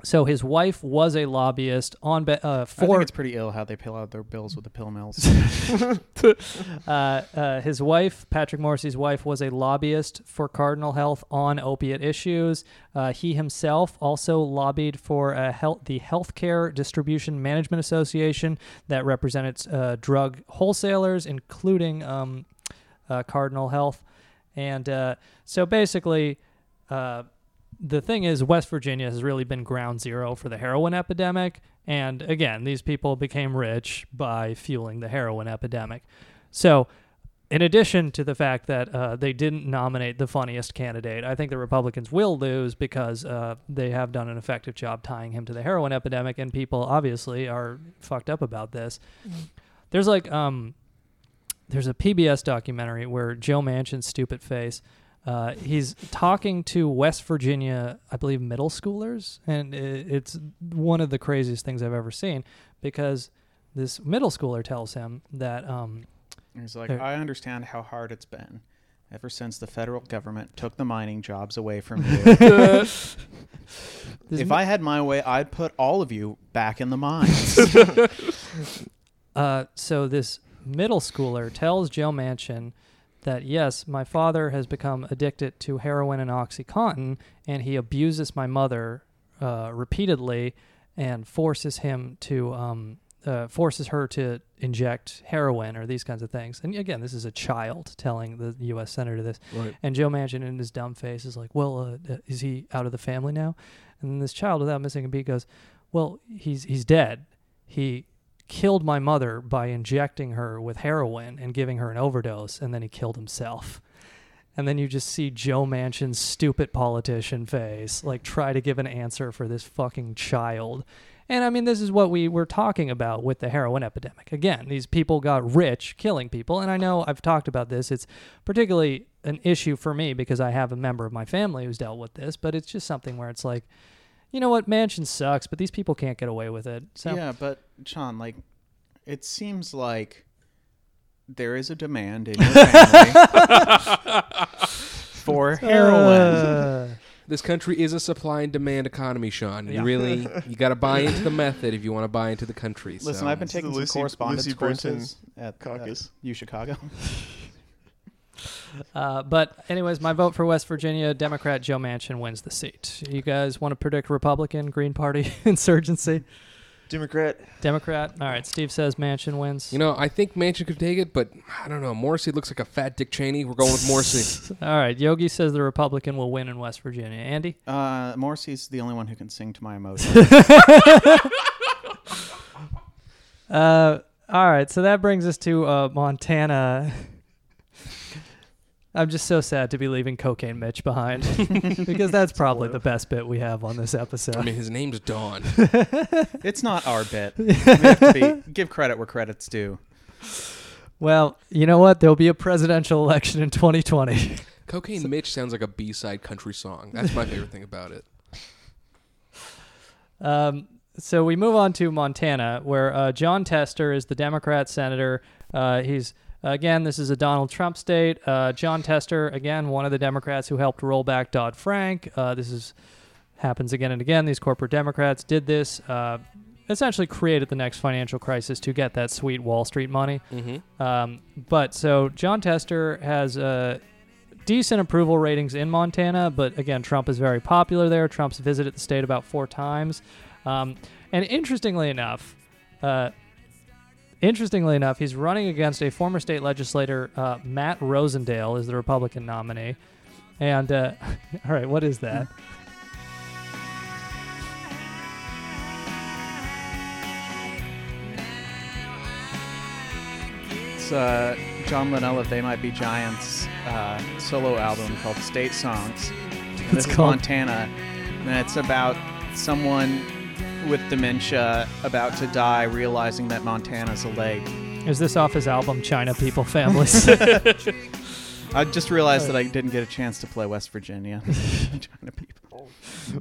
so his wife was a lobbyist on be- uh, I for think it's pretty ill how they pill out their bills with the pill mills. [laughs] uh, uh, his wife, Patrick Morrisey's wife, was a lobbyist for Cardinal Health on opiate issues. Uh, he himself also lobbied for a health, the Healthcare Distribution Management Association that represents uh, drug wholesalers, including um, uh, Cardinal Health. And uh, so basically, uh, the thing is, West Virginia has really been ground zero for the heroin epidemic. And again, these people became rich by fueling the heroin epidemic. So, in addition to the fact that uh, they didn't nominate the funniest candidate, I think the Republicans will lose because uh, they have done an effective job tying him to the heroin epidemic, and people obviously are fucked up about this. There's like um, there's a PBS documentary where Joe Manchin's stupid face. Uh, he's talking to West Virginia, I believe, middle schoolers, and i it's one of the craziest things I've ever seen because this middle schooler tells him that um, He's like, I understand how hard it's been ever since the federal government took the mining jobs away from you. [laughs] [laughs] If I had my way, I'd put all of you back in the mines. [laughs] Uh, so this middle schooler tells Joe Manchin that yes, my father has become addicted to heroin and OxyContin, and he abuses my mother uh, repeatedly and forces him to um, uh, forces her to inject heroin or these kinds of things. And again, this is a child telling the U.S. senator this. Right. And Joe Manchin, in his dumb face, is like, "Well, uh, uh, is he out of the family now?" And then this child, without missing a beat, goes, "Well, he's he's dead. He killed my mother by injecting her with heroin and giving her an overdose, and then he killed himself." And then you just see Joe Manchin's stupid politician face, like try to give an answer for this fucking child. And I mean, this is what we were talking about with the heroin epidemic. Again, these people got rich killing people. And I know I've talked about this. It's particularly an issue for me because I have a member of my family who's dealt with this, but it's just something where it's like, you know what, Manchin sucks, but these people can't get away with it. So yeah, but Sean, like, it seems like there is a demand in your family [laughs] for heroin. This country is a supply and demand economy, Sean. You Yeah. really you got to buy into the [laughs] method if you want to buy into the country. Listen, so. I've been taking some Lucy- correspondence Lucy Brenton courses at caucus. uh, U Chicago. [laughs] Uh, but anyways, my vote for West Virginia, Democrat Joe Manchin wins the seat. You guys want to predict Republican Green Party [laughs] insurgency? Democrat. Democrat. All right. Steve says Manchin wins. You know, I think Manchin could take it, but I don't know. Morrisey looks like a fat Dick Cheney. We're going with Morrisey. [laughs] All right. Yogi says the Republican will win in West Virginia. Andy. Uh, Morrisey's the only one who can sing to my emotions. [laughs] Uh, all right. So that brings us to uh, Montana. I'm just so sad to be leaving Cocaine Mitch behind [laughs] because that's probably the best bit we have on this episode. I mean, his name's Don. [laughs] it's not our bit. [laughs] We have to be, give credit where credit's due. Well, you know what? There'll be a presidential election in 2020. Cocaine Mitch sounds like a B-side country song. That's my favorite thing about it. Um, so we move on to Montana, where uh, Jon Tester is the Democrat senator. Uh, he's again, this is a Donald Trump state. Uh, Jon Tester, again, one of the Democrats who helped roll back Dodd Frank. Uh, this is happens again and again. These corporate Democrats did this. Uh, essentially created the next financial crisis to get that sweet Wall Street money. Mhm. Um, but so Jon Tester has uh, decent approval ratings in Montana, but again, Trump is very popular there. Trump's visited the state about four times. Um, and interestingly enough, uh, interestingly enough, he's running against a former state legislator, uh, Matt Rosendale, is the Republican nominee. And uh, [laughs] all right, what is that? It's uh, John Linnell of They Might Be Giants uh, solo album called State Songs. And It's this is called- Montana, and it's about someone with dementia about to die, realizing that Montana's a lake. Is this off his album China People Families? [laughs] [laughs] I just realized that I didn't get a chance to play West Virginia. [laughs] China people.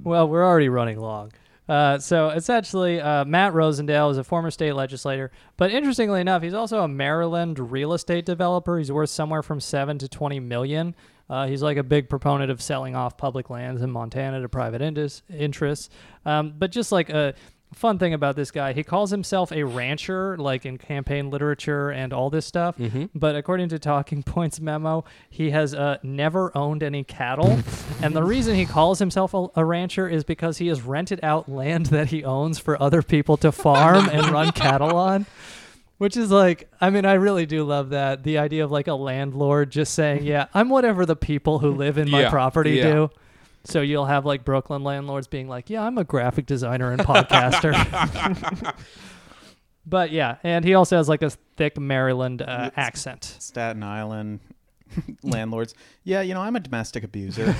well, we're already running long. Uh, so essentially, uh, Matt Rosendale is a former state legislator, but interestingly enough, he's also a Maryland real estate developer. He's worth somewhere from seven to twenty million. Uh, he's like a big proponent of selling off public lands in Montana to private indus- interests. Um, but just like a fun thing about this guy, he calls himself a rancher, like in campaign literature and all this stuff. But according to Talking Points memo, he has uh, never owned any cattle. [laughs] and the reason he calls himself a, a rancher is because he has rented out land that he owns for other people to farm and run [laughs] cattle on. Which is like, I mean, I really do love that. The idea of like a landlord just saying, yeah, I'm whatever the people who live in my Yeah, property yeah. do. So you'll have like Brooklyn landlords being like, yeah, I'm a graphic designer and podcaster. [laughs] [laughs] but yeah, and he also has like a thick Maryland uh, accent. Staten Island [laughs] landlords. Yeah, you know, I'm a domestic abuser.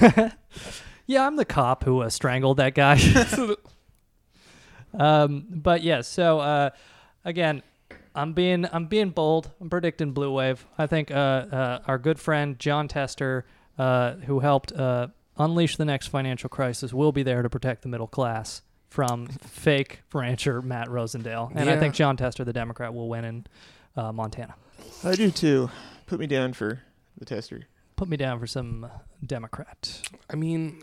Yeah, I'm the cop who uh, strangled that guy. um, but yeah, so uh, again, I'm being I'm being bold. I'm predicting blue wave. I think uh, uh, our good friend Jon Tester, uh, who helped uh, unleash the next financial crisis, will be there to protect the middle class from fake rancher Matt Rosendale. And I think Jon Tester, the Democrat, will win in uh, Montana. I do too. Put me down for the tester. Put me down for some Democrat. I mean,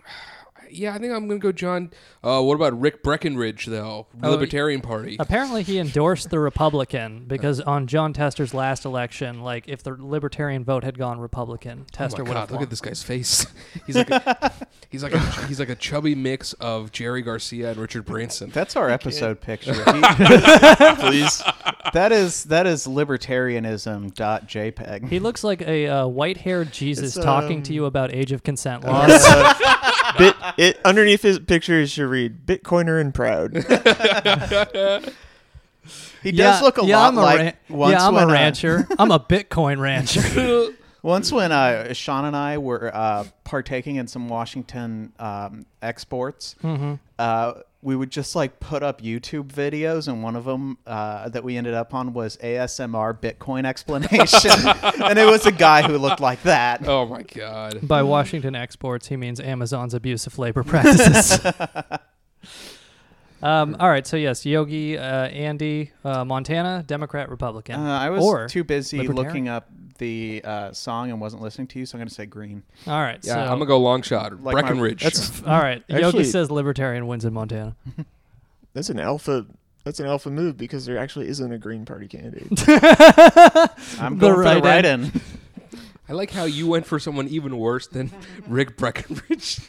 yeah, I think I'm gonna go John. Uh, what about Rick Breckenridge though? Oh, Libertarian Party. Apparently, he endorsed the Republican because on Jon Tester's last election, like if the Libertarian vote had gone Republican, Tester oh would God, have look at this guy's face. [laughs] He's like a, he's like a, he's like a chubby mix of Jerry Garcia and Richard Branson. That's our episode [laughs] picture. [laughs] Please. That is that is libertarianism.jpg. He looks like a uh, white-haired Jesus It's, talking um, to you about age of consent laws. Uh, bit it underneath his picture it should read Bitcoiner and proud. [laughs] He does look a yeah, lot I'm a like ran- once yeah, I'm when, a uh, rancher. I'm a Bitcoin rancher. [laughs] Once when uh, Sean and I were uh, partaking in some Washington um, exports, Mhm. uh, we would just like put up YouTube videos, and one of them uh, that we ended up on was ASMR Bitcoin explanation, [laughs] and it was a guy who looked like that. Oh my god! By Washington exports, he means Amazon's abusive labor practices. [laughs] um, all right, so yes, Yogi, uh, Andy, uh, Montana, Democrat, Republican. Uh, I was or too busy Libertarian. looking up the uh, song and wasn't listening to you, so I'm going to say green. All right, Yeah, so I'm gonna go long shot. Like my- Breckenridge. That's all right. [laughs] Yogi Actually- says Libertarian wins in Montana. [laughs] that's an alpha that's an alpha move because there actually isn't a Green Party candidate. [laughs] I'm The going for right the right end. end. I like how you went for someone even worse than Rick Breckenridge.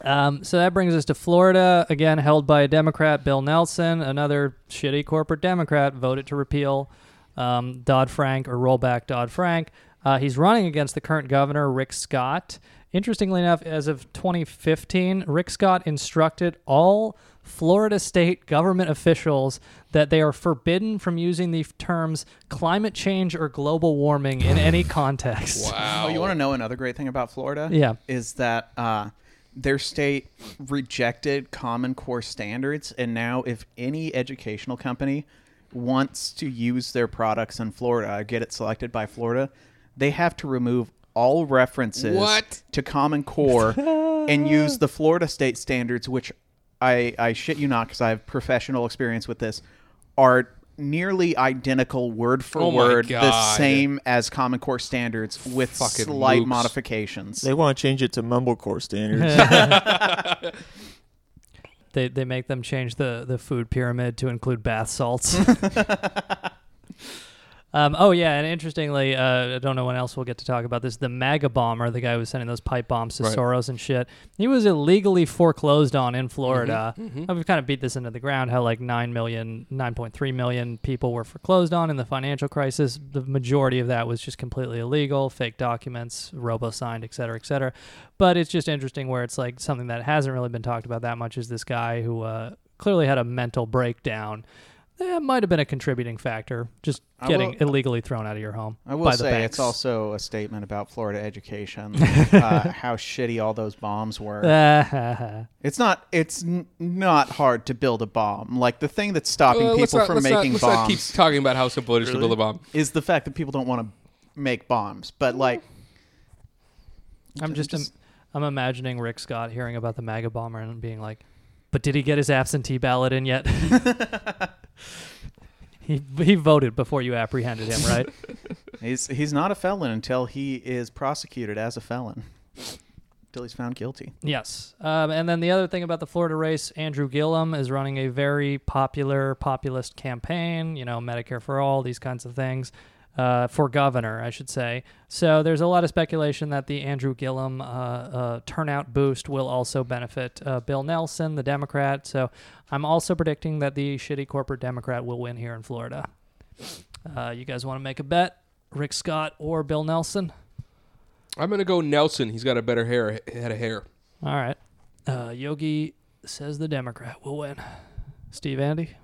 Um, so that brings us to Florida, again held by a Democrat, Bill Nelson, another shitty corporate Democrat, voted to repeal um, Dodd Frank or rollback Dodd Frank. Uh, he's running against the current governor, Rick Scott. Interestingly enough, as of 2015, Rick Scott instructed all Florida state government officials that they are forbidden from using the terms climate change or global warming in any [laughs] context. Wow. Oh, you want to know another great thing about Florida? Yeah. Is that uh, their state rejected Common Core standards, and now if any educational company wants to use their products in Florida, uh, get it selected by Florida, they have to remove all references What? to Common Core and [laughs] use the Florida state standards, which I, I shit you not because I have professional experience with this, are nearly identical word for Oh word, the same as Common Core standards with Fucking slight mooks. modifications. they want to change it to Mumblecore standards. [laughs] [laughs] They they make them change the the food pyramid to include bath salts. [laughs] [laughs] um, oh yeah, and interestingly, uh, I don't know when else we'll get to talk about this. The MAGA bomber, the guy who was sending those pipe bombs to Right. Soros and shit, he was illegally foreclosed on in Florida. mhm. Uh, We've kind of beat this into the ground. How like 9 million, 9.3 million people were foreclosed on in the financial crisis. The majority of that was just completely illegal, fake documents, robo signed, et cetera, et cetera. But it's just interesting where it's like something that hasn't really been talked about that much is this guy who uh, clearly had a mental breakdown. That might have been a contributing factor. Just I getting will- illegally thrown out of your home. I will by the say banks. it's also a statement about Florida education, [laughs] uh, how shitty all those bombs were. [laughs] it's not. It's n- not hard to build a bomb. Like the thing that's stopping Uh, let's people not- from let's not- making let's not bombs. keep talking about how simple it is to build a bomb. Is the fact that people don't want to make bombs, but like. I'm just, im- I'm imagining Rick Scott hearing about the MAGA bomber and being like, "But did he get his absentee ballot in yet?" [laughs] he he voted before you apprehended him, right? [laughs] He's he's not a felon until he is prosecuted as a felon. Until he's found guilty. Yes. Um, and then the other thing about the Florida race, Andrew Gillum is running a very popular populist campaign, you know, Medicare for all, these kinds of things, uh, for governor, I should say. So there's a lot of speculation that the Andrew Gillum uh, uh, turnout boost will also benefit uh, Bill Nelson, the Democrat. So I'm also predicting that the shitty corporate Democrat will win here in Florida. Uh, you guys want to make a bet? Rick Scott or Bill Nelson? I'm gonna go Nelson. He's got a better hair head of hair. All right. Uh, Yogi says the Democrat will win. Steve Andy?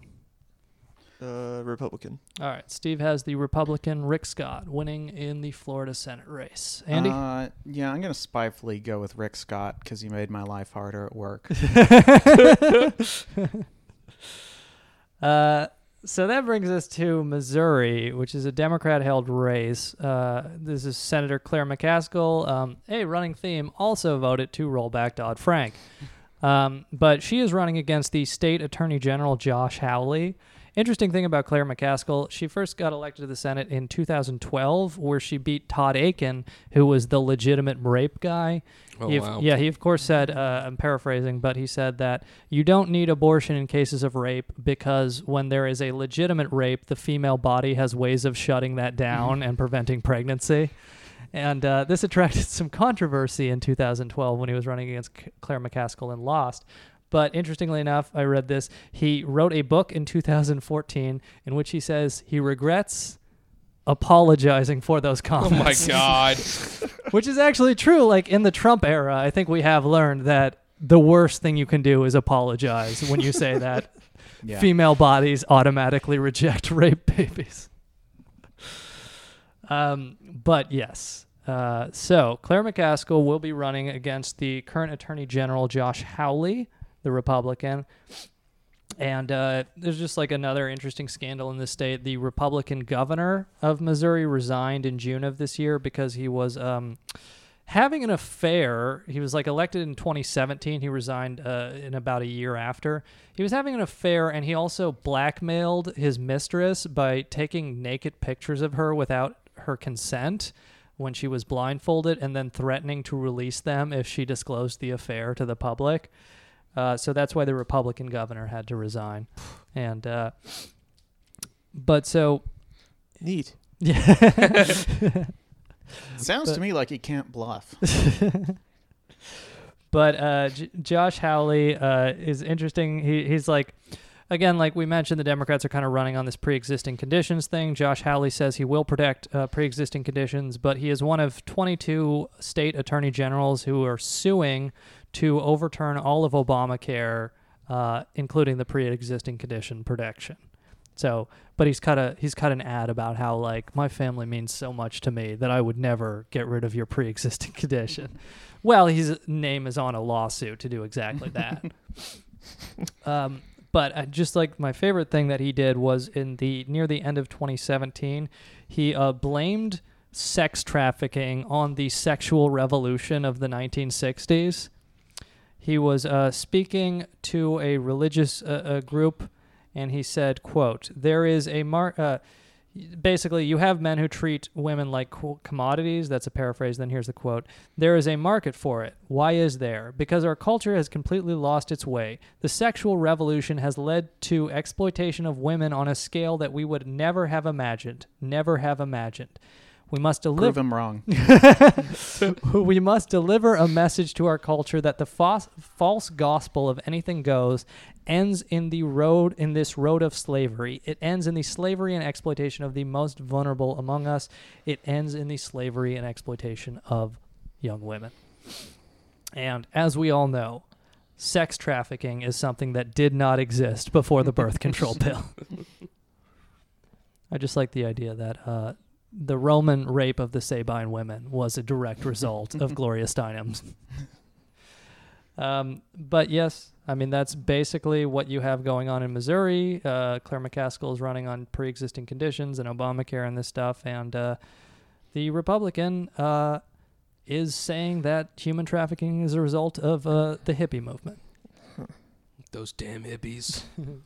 Uh, Republican. All right. Steve has the Republican Rick Scott winning in the Florida Senate race. Andy? Uh, yeah, I'm gonna spitefully go with Rick Scott because he made my life harder at work. [laughs] [laughs] Uh, so that brings us to Missouri, which is a Democrat held race. Uh, this is Senator Claire McCaskill. Um, a running theme also voted to roll back Dodd Frank. [laughs] Um, but she is running against the state attorney general, Josh Hawley. Interesting thing about Claire McCaskill, she first got elected to the Senate in 2012, where she beat Todd Akin, who was the legitimate rape guy. Oh, He wow. Yeah, he of course said, uh, I'm paraphrasing, but he said that you don't need abortion in cases of rape because when there is a legitimate rape, the female body has ways of shutting that down and preventing pregnancy. And uh, this attracted [laughs] some controversy in 2012 when he was running against Claire McCaskill and lost. But interestingly enough, I read this. He wrote a book in 2014 in which he says he regrets apologizing for those comments. Oh my god. [laughs] Which is actually true. Like in the Trump era, I think we have learned that the worst thing you can do is apologize when you say that [laughs] Yeah. female bodies automatically reject [laughs] rape babies. Um, but yes. Uh, so Claire McCaskill will be running against the current Attorney General Josh Hawley, the Republican. And uh, there's just like another interesting scandal in the state. The Republican governor of Missouri resigned in June of this year because he was um, having an affair. He was like elected in 2017. He resigned uh, in about a year after. He was having an affair, and he also blackmailed his mistress by taking naked pictures of her without her consent when she was blindfolded, and then threatening to release them if she disclosed the affair to the public. Uh, so that's why the Republican governor had to resign. And uh, but so Neat. yeah. [laughs] Sounds But- to me like he can't bluff. [laughs] but uh, J- Josh Hawley uh, is interesting. He, he's like, again, like we mentioned, the Democrats are kind of running on this pre-existing conditions thing. Josh Hawley says he will protect uh, pre-existing conditions, but he is one of 22 state attorney generals who are suing to overturn all of Obamacare, uh, including the pre-existing condition protection. So, but he's cut a he's cut an ad about how like my family means so much to me that I would never get rid of your pre-existing [laughs] condition. Well, his name is on a lawsuit to do exactly that. [laughs] um, but uh, just like my favorite thing that he did was in the near the end of 2017, he uh, blamed sex trafficking on the sexual revolution of the 1960s. He was uh, speaking to a religious uh, group, and he said, "quote There is a mar." Uh, basically, you have men who treat women like co- commodities. That's a paraphrase. Then here's the quote: "There is a market for it. Why is there? Because our culture has completely lost its way. The sexual revolution has led to exploitation of women on a scale that we would never have imagined. Never have imagined." We must Prove deliver. him wrong. [laughs] we must deliver a message to our culture that the fos- false gospel of anything goes ends in the road in this road of slavery. It ends in the slavery and exploitation of the most vulnerable among us. It ends in the slavery and exploitation of young women. And as we all know, sex trafficking is something that did not exist before the birth control [laughs] pill. I just like the idea that uh, the Roman rape of the Sabine women was a direct result of [laughs] Gloria Steinem's. Um, but yes, I mean that's basically what you have going on in Missouri. Uh, Claire McCaskill is running on pre-existing conditions and Obamacare and this stuff, and uh, the Republican uh, is saying that human trafficking is a result of uh, the hippie movement. [laughs] Those damn hippies. [laughs]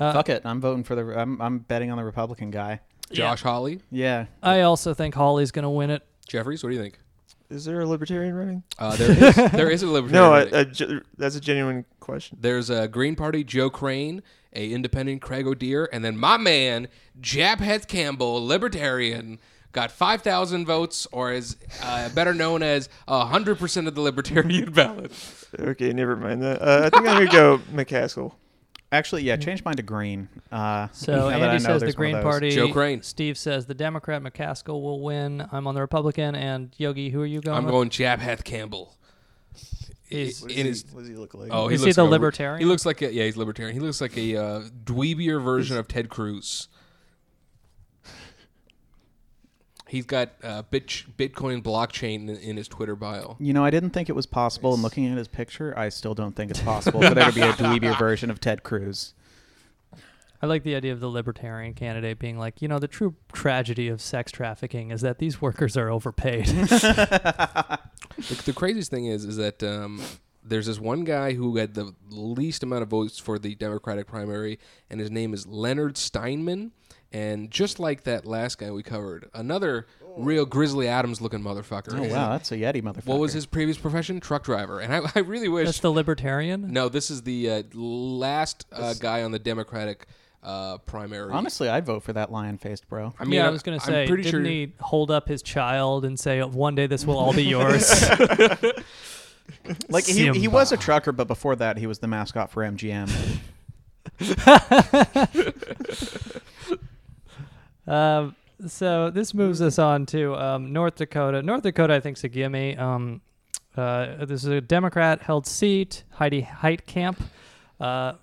Uh, Fuck it, I'm voting for the. I'm I'm betting on the Republican guy. Josh Hawley. Yeah. I also think Hawley's going to win it. Jeffries, what do you think? Is there a libertarian running? Uh, there is. [laughs] there is a libertarian. No, running. a, a ge- that's a genuine question. There's a Green Party Jo Crain, a independent Craig O'Dear, and then my man Japheth Campbell, libertarian, got 5,000 votes, or is uh, better known as 100% of the libertarian [laughs] ballot. Okay, never mind that. Uh, I think I'm gonna go [laughs] McCaskill. Actually, yeah, change mine to green. Uh, So now that Andy says the there's one of Green. Party. Jo Crain. Steve says the Democrat McCaskill will win. I'm on the Republican. And Yogi, who are you going? I'm with? going Japheth Campbell. Is- What in does, his, he, what does he look like? oh, he Is he the like a- libertarian? He looks like a, yeah, he's libertarian. He looks like a uh, dweebier version of Ted Cruz. He's got uh, bit, Bitcoin blockchain in, in his Twitter bio. You know, I didn't think it was possible. And looking at his picture, I still don't think it's possible for there to be a [laughs] dweebier version of Ted Cruz. I like the idea of the libertarian candidate being like, you know, the true tragedy of sex trafficking is that these workers are overpaid. [laughs] [laughs] the, the craziest thing is, is that um, there's this one guy who had the least amount of votes for the Democratic primary, and his name is Leonard Steinman. And just like that last guy we covered, another real Grizzly Adams looking motherfucker. Oh, wow, that's a Yeti motherfucker. What was his previous profession? Truck driver. And I, [laughs] I really wish. That's the libertarian. no, this is the uh, last uh, guy on the Democratic uh, primary. Honestly, I'd vote for that lion-faced bro. I mean, yeah, I I- was gonna I'm say, pretty didn't sure- he hold up his child and say, "One day this will all be yours"? [laughs] [laughs] Like he, he was a trucker, but before that, he was the mascot for MGM. Um, so this moves us on to um, North Dakota. North Dakota, I think, is a gimme. Um, uh, this is a Democrat-held seat. Heidi Heitkamp uh,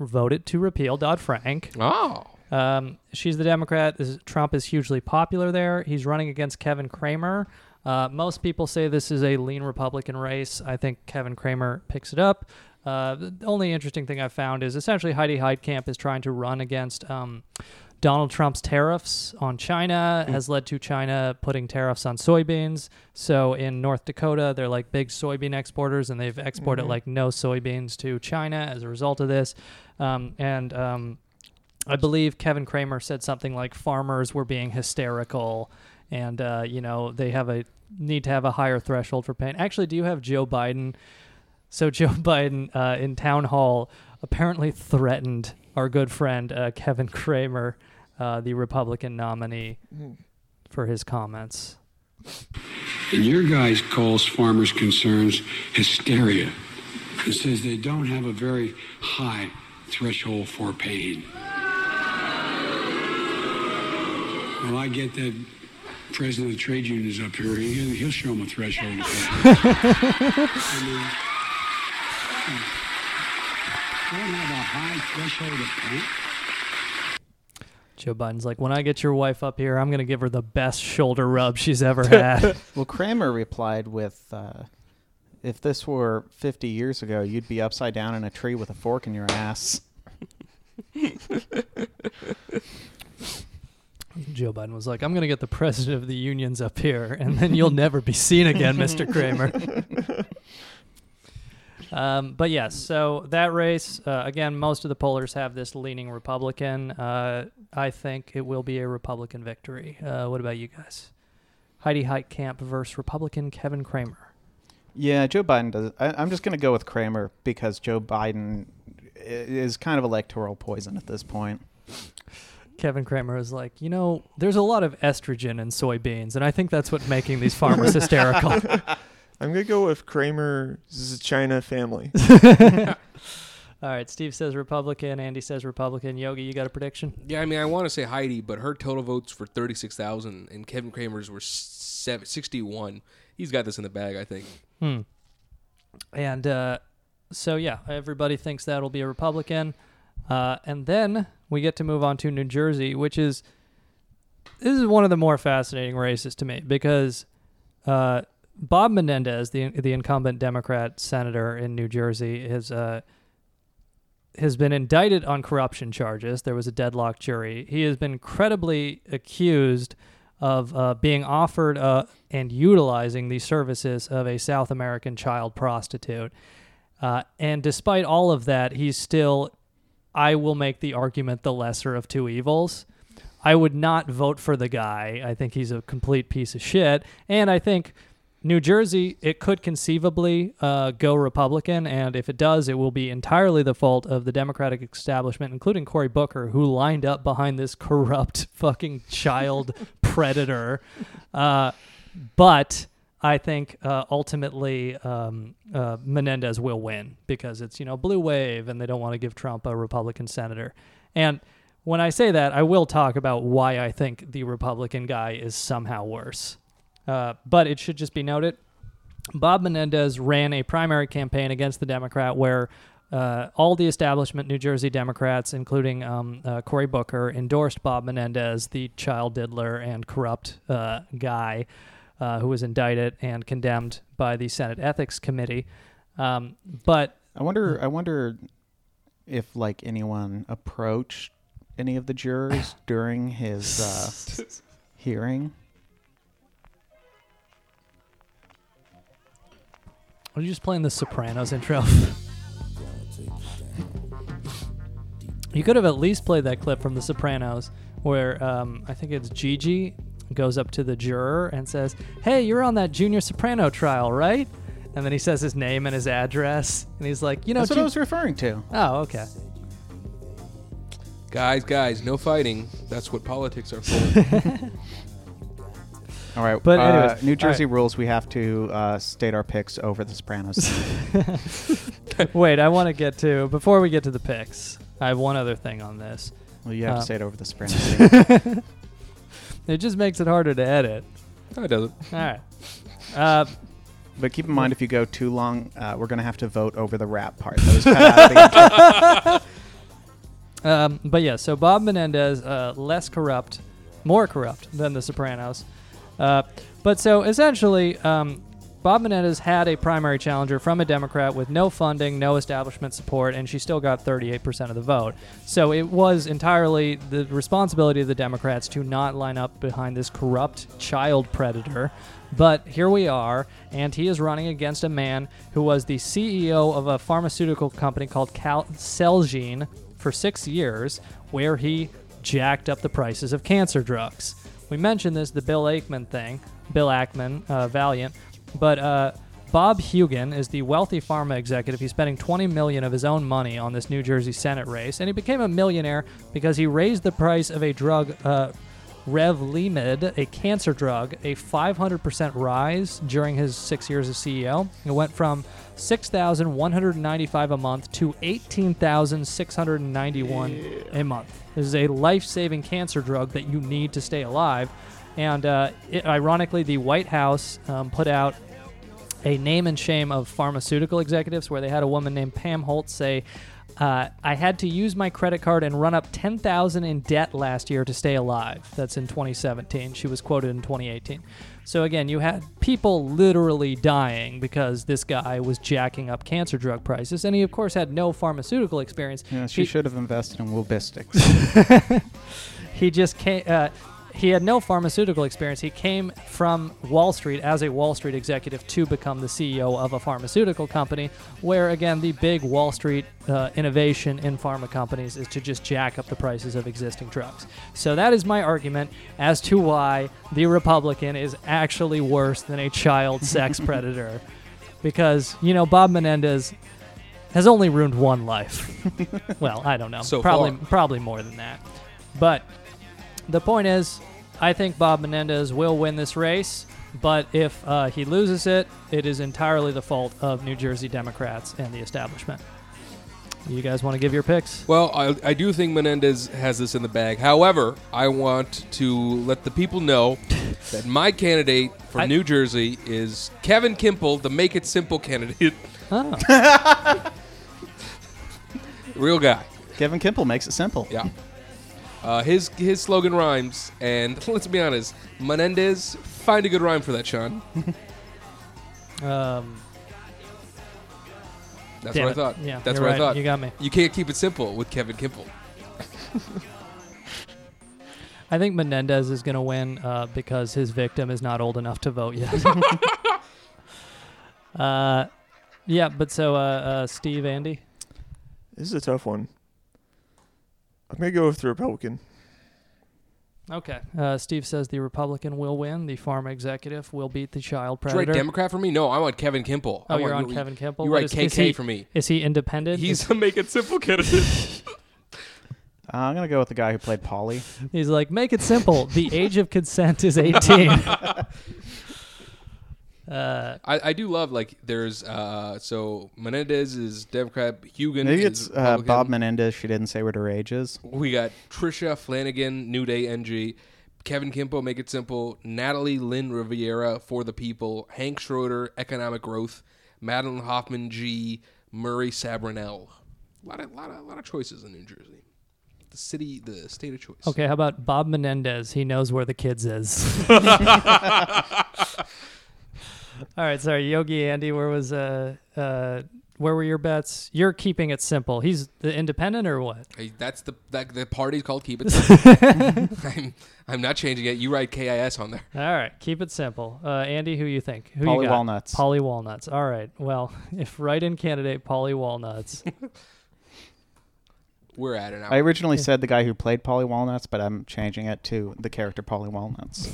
voted to repeal Dodd Frank. Oh. Um, she's the Democrat. This is- Trump is hugely popular there. He's running against Kevin Cramer. Uh, most people say this is a lean Republican race. I think Kevin Cramer picks it up. Uh, the only interesting thing I've found is essentially Heidi Heitkamp is trying to run against um, Donald Trump's tariffs on China has led to China putting tariffs on soybeans. So in North Dakota, they're like big soybean exporters, and they've exported Mhm. like no soybeans to China as a result of this. Um, and um, I believe Kevin Cramer said something like farmers were being hysterical, and uh, you know they have a need to have a higher threshold for pain. Actually, do you have Joe Biden? So [laughs] Joe Biden uh, in town hall apparently threatened our good friend uh, Kevin Cramer, uh, the Republican nominee, Mhm. for his comments. And your guys calls farmers' concerns hysteria and says they don't have a very high threshold for pain. Well, I get that president of the trade union is up here. He, he'll show them a threshold of pain. I mean, they don't have a high [laughs] threshold of pain. Joe Biden's like, when I get your wife up here, I'm gonna give her the best shoulder rub she's ever [laughs] had. well, Cramer replied with, uh, "If this were 50 years ago, you'd be upside down in a tree with a fork in your ass." [laughs] Joe Biden was like, I'm going to get the president of the unions up here, and then you'll never be seen again, Mr. Cramer. [laughs] um, but yes, so that race, uh, again, most of the pollers have this leaning Republican. Uh, I think it will be a Republican victory. Uh, what about you guys? Heidi Heitkamp versus Republican Kevin Cramer. Yeah, Joe Biden does. I, I'm just going to go with Cramer because Joe Biden is kind of electoral poison at this point. Kevin Cramer was like, you know, there's a lot of estrogen in soybeans, and I think that's what's making these farmers hysterical. [laughs] [laughs] I'm gonna go with Cramer's China family. [laughs] [laughs] All right, Steve says Republican, Andy says Republican. Yogi, you got a prediction? Yeah, I mean, I want to say Heidi, but her total votes for 36,000 and Kevin Cramer's were seven, 61. He's got this in the bag, I think. Hmm. And uh, so, yeah, everybody thinks that'll be a Republican. Uh, and then we get to move on to New Jersey, which is this is one of the more fascinating races to me because uh, Bob Menendez, the the incumbent Democrat senator in New Jersey, is uh, has been indicted on corruption charges. There was a deadlock jury. He has been credibly accused of uh, being offered uh, and utilizing the services of a South American child prostitute. Uh, and despite all of that, he's still, I will make the argument, the lesser of two evils. I would not vote for the guy. I think he's a complete piece of shit. And I think New Jersey, it could conceivably uh, go Republican, and if it does, it will be entirely the fault of the Democratic establishment, including Cory Booker, who lined up behind this corrupt [laughs] fucking child [laughs] predator. Uh, but I think uh, ultimately um, uh, Menendez will win because it's you know blue wave, and they don't want to give Trump a Republican senator. And when I say that, I will talk about why I think the Republican guy is somehow worse. Uh, but it should just be noted Bob Menendez ran a primary campaign against the Democrat where uh, all the establishment New Jersey Democrats, including um, uh, Cory Booker, endorsed Bob Menendez, the child diddler and corrupt uh, guy uh, who was indicted and condemned by the Senate Ethics Committee. Um, but I wonder, I wonder if like anyone approached any of the jurors [laughs] during his uh, [laughs] hearing. Are you just playing the Sopranos intro? [laughs] you could have at least played that clip from The Sopranos where um, I think it's Gigi goes up to the juror and says, Hey, you're on that Junior Soprano trial, right? And then he says his name and his address. And he's like, You know, That's what Ju- I was referring to. Oh, okay. Guys, guys, no fighting. That's what politics are for. [laughs] All right, But uh, anyways, New Jersey right. rules. We have to uh, state our picks over The Sopranos. [laughs] Wait, I want to get to, before we get to the picks, I have one other thing on this. well, you have Uh, to say it over The [laughs] Sopranos. [laughs] It just makes it harder to edit. no, it doesn't. All right. Uh, but keep in mind, if you go too long, uh, we're gonna have to vote over the rap part. That was cut out of the intro. Um, but yeah, so Bob Menendez, uh, less corrupt, more corrupt than The Sopranos. Uh, but so essentially, um, Bob Menendez had a primary challenger from a Democrat with no funding, no establishment support, and she still got 38% of the vote. So it was entirely the responsibility of the Democrats to not line up behind this corrupt child predator. But here we are, and he is running against a man who was the CEO of a pharmaceutical company called Cal- Celgene for six years, where he jacked up the prices of cancer drugs. We mentioned this, the Bill Ackman thing, Bill Ackman, uh, Valeant, but uh, Bob Hugin is the wealthy pharma executive. He's spending 20 million of his own money on this New Jersey Senate race, and he became a millionaire because he raised the price of a drug, uh, Revlimid, a cancer drug, a 500% rise during his six years as CEO. It went from 6,195 a month to 18,691 a month. This is a life-saving cancer drug that you need to stay alive. And uh, it, ironically, the White House um, put out a name and shame of pharmaceutical executives where they had a woman named Pam Holt say, uh, I had to use my credit card and run up 10,000 in debt last year to stay alive. That's in 2017. She was quoted in 2018. So again, you had people literally dying because this guy was jacking up cancer drug prices, and he of course had no pharmaceutical experience. yeah, she He- should have invested in Woolbistics. [laughs] he just came. Uh, he had no pharmaceutical experience. He came from Wall Street as a Wall Street executive to become the CEO of a pharmaceutical company, where again the big Wall Street uh, innovation in pharma companies is to just jack up the prices of existing drugs. So that is my argument as to why the Republican is actually worse than a child sex [laughs] predator, because you know Bob Menendez has only ruined one life. [laughs] well, I don't know. So probably far. probably more than that. But the point is, I think Bob Menendez will win this race. But if uh, he loses it, it is entirely the fault of New Jersey Democrats and the establishment. You guys want to give your picks? Well, I, I do think Menendez has this in the bag. However, I want to let the people know [laughs] that my candidate from I- New Jersey is Kevin Kimple, the Make It Simple candidate. Oh. [laughs] Real guy. Kevin Kimple makes it simple. Yeah. Uh, his his slogan rhymes, and [laughs] let's be honest, Menendez, find a good rhyme for that, Sean. [laughs] Um, That's Damn what I it. thought. Yeah, that's you're what right. I thought. You got me. You can't keep it simple with Kevin Kimple. [laughs] I think Menendez is going to win uh, because his victim is not old enough to vote yet. uh, yeah, but so uh, uh, Steve, Andy, This is a tough one. I'm gonna go with the Republican. okay. Uh, Steve says the Republican will win. The pharma executive will beat the child Did you predator. write Democrat for me? No, I want Kevin Kimple. Oh, I'm you're on Kevin Kimple. You What write is- is KK he- for me. Is he independent? He's Is- a make it simple candidate. Uh, [laughs] I'm gonna go with the guy who played Polly. He's like, make it simple. The age of consent is 18. [laughs] uh, I, I do love like there's uh so Menendez is Democrat, Hugin Maybe is it's uh, Bob Menendez. She didn't say what her age is. We got Trisha Flanagan, New Day NG, Kevin Kimple, Make It Simple, Natalie Lynn Rivera for the People, Hank Schroeder, Economic Growth, Madeline Hoffman G, Murray Sabrinell. A lot of lot of lot of choices in New Jersey. The city, the state of choice. okay, how about Bob Menendez? He knows where the kids is. [laughs] [laughs] All right, sorry, Yogi Andy. Where was uh uh where were your bets? You're keeping it simple. He's the independent or what? Hey, that's the that, the party's called Keep It [laughs] Simple. [laughs] I'm I'm not changing it. You write KIS on there. All right, keep it simple. Uh, Andy, who you think? Who Polly you got? Walnuts. Paulie Walnuts. All right. Well, [laughs] if write-in candidate Paulie Walnuts. We're at it. I originally said the guy who played Paulie Walnuts, but I'm changing it to the character Paulie Walnuts.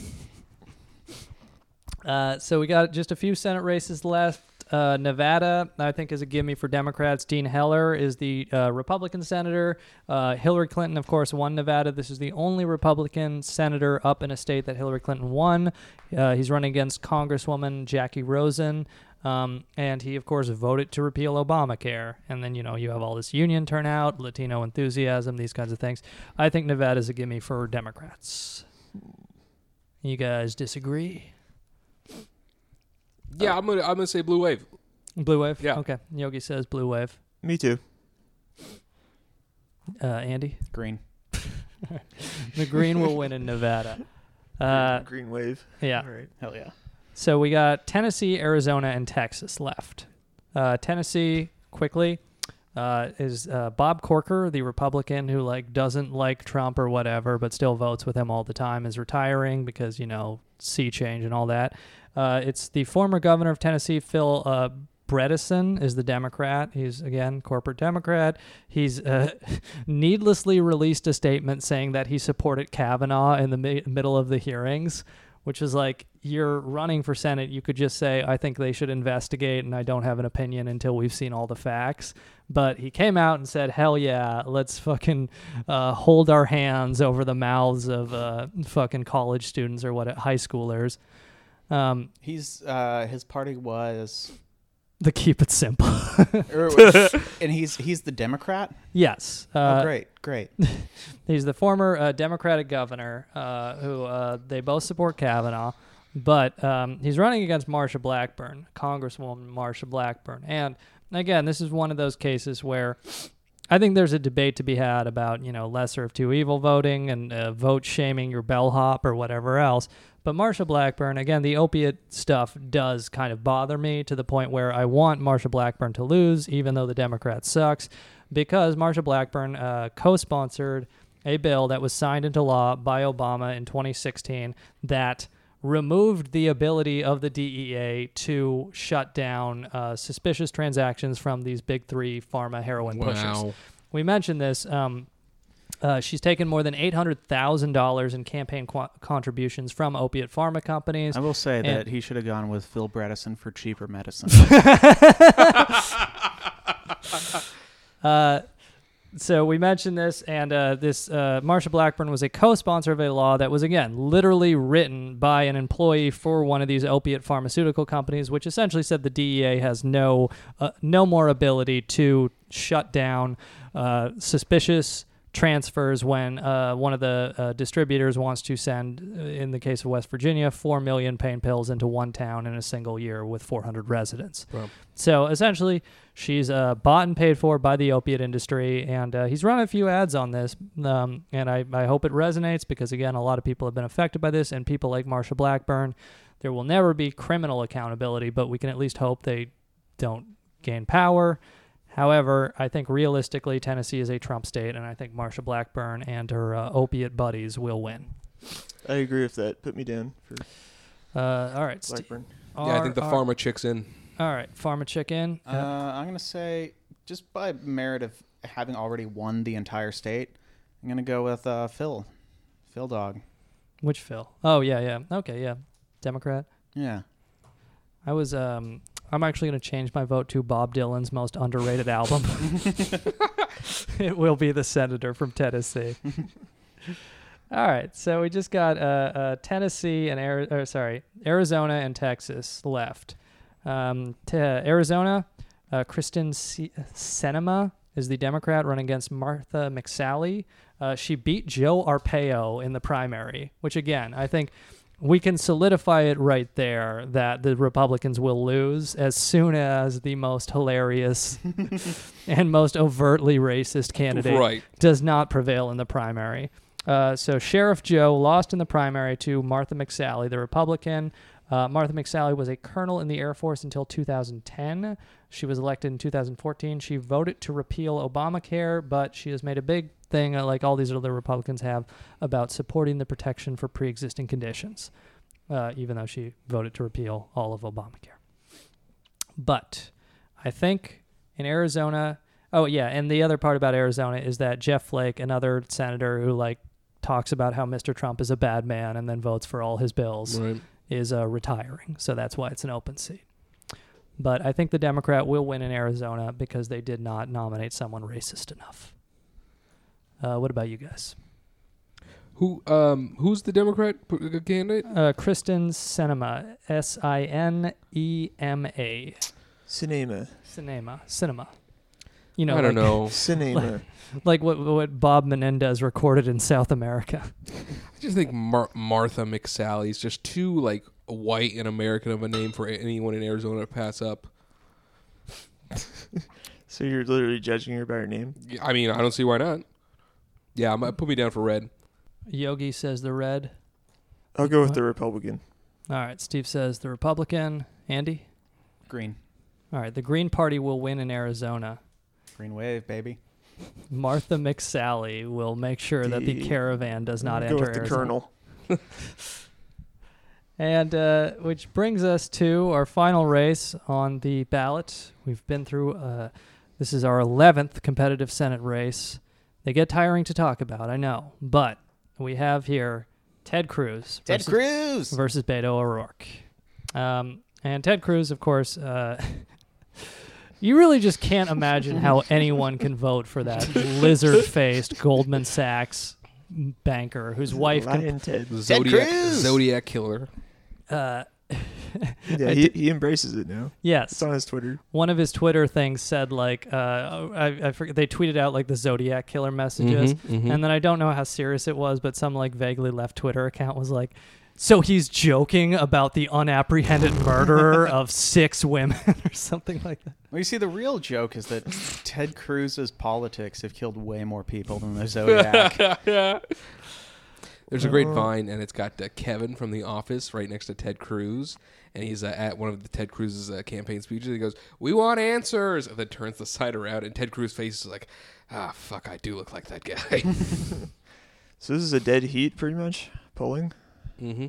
Uh, so we got just a few Senate races left. Uh, Nevada, I think, is a gimme for Democrats. Dean Heller is the uh, Republican senator. Uh, Hillary Clinton, of course, won Nevada. This is the only Republican senator up in a state that Hillary Clinton won. Uh, he's running against Congresswoman Jackie Rosen. Um, and he, of course, voted to repeal Obamacare. And then, you know, you have all this union turnout, Latino enthusiasm, these kinds of things. I think Nevada is a gimme for Democrats. You guys disagree? Yeah, I'm gonna I'm gonna say Blue Wave. Blue wave. Yeah. Okay. Yogi says blue wave. Me too. Uh, Andy, Green. [laughs] the green will win in Nevada. Uh, Green wave. yeah. All right. Hell yeah. So we got Tennessee, Arizona, and Texas left. Uh, Tennessee, quickly, uh, is uh, Bob Corker, the Republican who like doesn't like Trump or whatever, but still votes with him all the time, is retiring because you know sea change and all that. Uh, it's the former governor of Tennessee, Phil uh, Bredesen, is the Democrat. He's again corporate Democrat. He's uh, [laughs] needlessly released a statement saying that he supported Kavanaugh in the mi- middle of the hearings which is like you're running for Senate. You could just say, I think they should investigate, and I don't have an opinion until we've seen all the facts. But he came out and said, hell yeah, let's fucking uh, hold our hands over the mouths of uh, fucking college students or what, high schoolers. Um, He's uh, his party was, the keep it simple. [laughs] [laughs] and he's he's the Democrat. yes. Uh, oh, great, great. [laughs] He's the former uh, Democratic governor uh, who uh, they both support Kavanaugh, but um, he's running against Marsha Blackburn, Congresswoman Marsha Blackburn. And again, this is one of those cases where I think there's a debate to be had about, you know, lesser of two evil voting and uh, vote shaming your bellhop or whatever else. But Marsha Blackburn, again, the opiate stuff does kind of bother me to the point where I want Marsha Blackburn to lose, even though the Democrat sucks, because Marsha Blackburn uh, co sponsored a bill that was signed into law by Obama in 2016 that removed the ability of the DEA to shut down uh, suspicious transactions from these big three pharma heroin pushers. We mentioned this. Um, uh, she's taken more than eight hundred thousand dollars in campaign qu- contributions from opiate pharma companies. I will say And- that he should have gone with Phil Bredesen for cheaper medicine. [laughs] [laughs] Uh, so we mentioned this, and uh, this uh, Marsha Blackburn was a co-sponsor of a law that was again literally written by an employee for one of these opiate pharmaceutical companies, which essentially said the DEA has no uh, no more ability to shut down uh, suspicious transfers when uh, one of the uh, distributors wants to send, uh, in the case of West Virginia, 4 million pain pills into one town in a single year with 400 residents. Wow. So essentially, she's uh, bought and paid for by the opiate industry, and uh, he's run a few ads on this. Um, and I, I hope it resonates because, again, a lot of people have been affected by this, and people like Marsha Blackburn. There will never be criminal accountability, but we can at least hope they don't gain power. However, I think realistically, Tennessee is a Trump state, and I think Marsha Blackburn and her uh, opiate buddies will win. I agree with that. Put me down for Uh, all right, Ste- Blackburn. Yeah, I think the Are- pharma chick's in. All right, Pharma Chicken. Uh, I'm gonna say just by merit of having already won the entire state, I'm gonna go with uh, Phil, Phil Dog. Which Phil? Oh yeah, yeah. Okay, yeah. Democrat. Yeah. I was um I'm actually going to change my vote to Bob Dylan's most underrated album. [laughs] it will be The Senator from Tennessee. [laughs] All right, so we just got uh, uh, Tennessee and Ari- or, sorry Arizona and Texas left. Um, t- Arizona, uh, Kyrsten C- Sinema is the Democrat running against Martha McSally. Uh, she beat Joe Arpaio in the primary, which again I think we can solidify it right there that the Republicans will lose as soon as the most hilarious [laughs] and most overtly racist candidate Right. does not prevail in the primary. Uh, so Sheriff Joe lost in the primary to Martha McSally, the Republican. Uh, Martha McSally was a colonel in the Air Force until 2010. She was elected in 2014. She voted to repeal Obamacare, but she has made a big thing, uh, like all these other Republicans have, about supporting the protection for pre existing conditions, uh, even though she voted to repeal all of Obamacare. But I think in Arizona, oh yeah, and the other part about Arizona is that Jeff Flake, another senator who like talks about how Mr. Trump is a bad man and then votes for all his bills, Right. Is uh, retiring. So that's why it's an open seat. But I think the Democrat will win in Arizona because they did not nominate someone racist enough. Uh, what about you guys? Who um who's the Democrat p- candidate? Uh, Kyrsten Sinema, S I N E M A. Cinema. Cinema. Cinema. You know, I don't like- know. Cinema. [laughs] Like, like what what Bob Menendez recorded in South America. I just think Mar- Martha McSally is just too like white and American of a name for anyone in Arizona to pass up. [laughs] So you're literally judging her by her name? Yeah, I mean, I don't see why not. Yeah, I'm, uh, put me down for red. Yogi says the red. I'll go with the Republican. All right, Steve says the Republican. Andy? Green. All right, the Green Party will win in Arizona. Green wave, baby. Martha McSally will make sure that the The- caravan does not I'll enter go with the Arizona. Colonel. [laughs] And uh, which brings us to our final race on the ballot. We've been through. Uh, this is our eleventh competitive Senate race. They get tiring to talk about, I know, but we have here Ted Cruz. Ted versus- Cruz! versus Beto O'Rourke. Um, and Ted Cruz, of course. Uh, [laughs] You really just can't imagine how anyone can vote for that [laughs] lizard-faced Goldman Sachs banker whose wife can Lion Ted. Zodiac Zodiac killer. uh, [laughs] Yeah, he, he embraces it now. Yes, It's on his Twitter. One of his Twitter things said like, uh, I, I forget they tweeted out like the Zodiac killer messages, Mhm, mhm. and then I don't know how serious it was, but some like vaguely left Twitter account was like, so he's joking about the unapprehended murderer [laughs] of six women [laughs] or something like that. Well, you see, the real joke is that Ted Cruz's politics have killed way more people than the [laughs] Zodiac. There's a great Oh. vine, and it's got uh, Kevin from The Office right next to Ted Cruz, and he's uh, at one of the Ted Cruz's uh, campaign speeches. He goes, "We want answers," and then turns the side around, and Ted Cruz's face is like, "Ah, fuck, I do look like that guy." So this is a dead heat, pretty much, polling. Mm-hmm.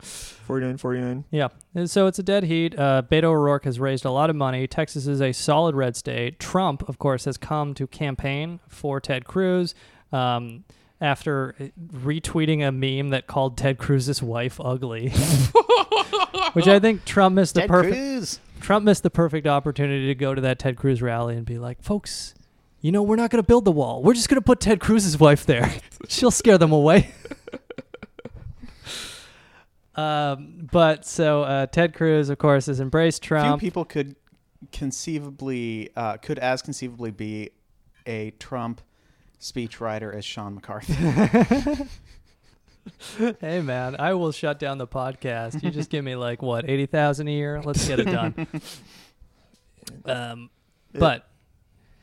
49 49. Yeah, and so it's a dead heat. Uh, Beto O'Rourke has raised a lot of money. Texas is a solid red state. Trump, of course, has come to campaign for Ted Cruz um, after retweeting a meme that called Ted Cruz's wife ugly, [laughs] which I think Trump missed the Ted perfect. Cruz. Trump missed the perfect opportunity to go to that Ted Cruz rally and be like, folks. You know, we're not going to build the wall. We're just going to put Ted Cruz's wife there. [laughs] She'll scare them away. [laughs] Um, but so uh, Ted Cruz, of course, has embraced Few Trump. people could conceivably, uh, could as conceivably be a Trump speechwriter as Sean McCarthy. [laughs] [laughs] hey man, I will shut down the podcast. You just give me like what eighty thousand a year. Let's get it done. [laughs] um, but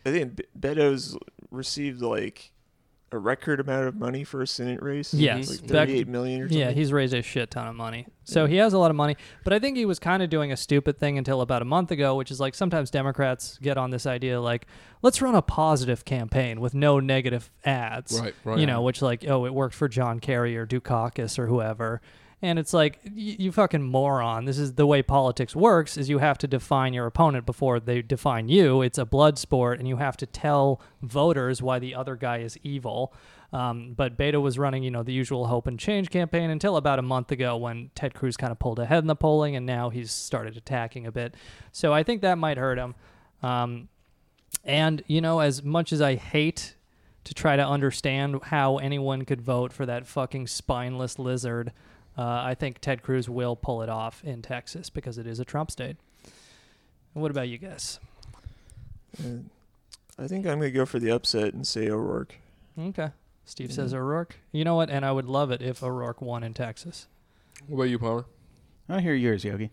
I think B- Beto's received like a record amount of money for a Senate race. Yes, like back- thirty-eight million or something. Yeah, he's raised a shit ton of money. So he has a lot of money. But I think he was kind of doing a stupid thing until about a month ago, which is like sometimes Democrats get on this idea like, let's run a positive campaign with no negative ads. Right, right. You know, which like, oh, it worked for John Kerry or Dukakis or whoever. And it's like, y- you fucking moron. This is the way politics works is you have to define your opponent before they define you. It's a blood sport and you have to tell voters why the other guy is evil. Um, but Beto was running, you know, the usual hope and change campaign until about a month ago when Ted Cruz kind of pulled ahead in the polling, and now he's started attacking a bit. So I think that might hurt him. Um, and you know, as much as I hate to try to understand how anyone could vote for that fucking spineless lizard, uh, I think Ted Cruz will pull it off in Texas because it is a Trump state. What about you guys? Uh, I think I'm gonna go for the upset and say O'Rourke. Okay. Steve says O'Rourke. You know what? And I would love it if O'Rourke won in Texas. What about you, Palmer? I hear yours, Yogi.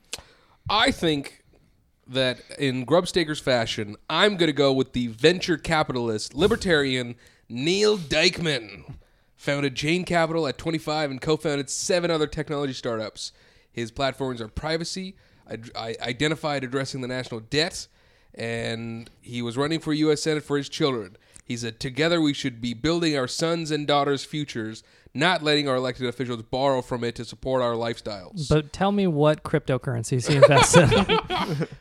I think that in Grubstakers fashion, I'm going to go with the venture capitalist, libertarian Neal Dikeman. Founded Jane Capital at 25 and co founded seven other technology startups. His platforms are privacy, I, I identified addressing the national debt, and he was running for U.S. Senate for his children. He said, Together we should be building our sons' and daughters' futures, not letting our elected officials borrow from it to support our lifestyles. But tell me what cryptocurrencies he invests in. [laughs]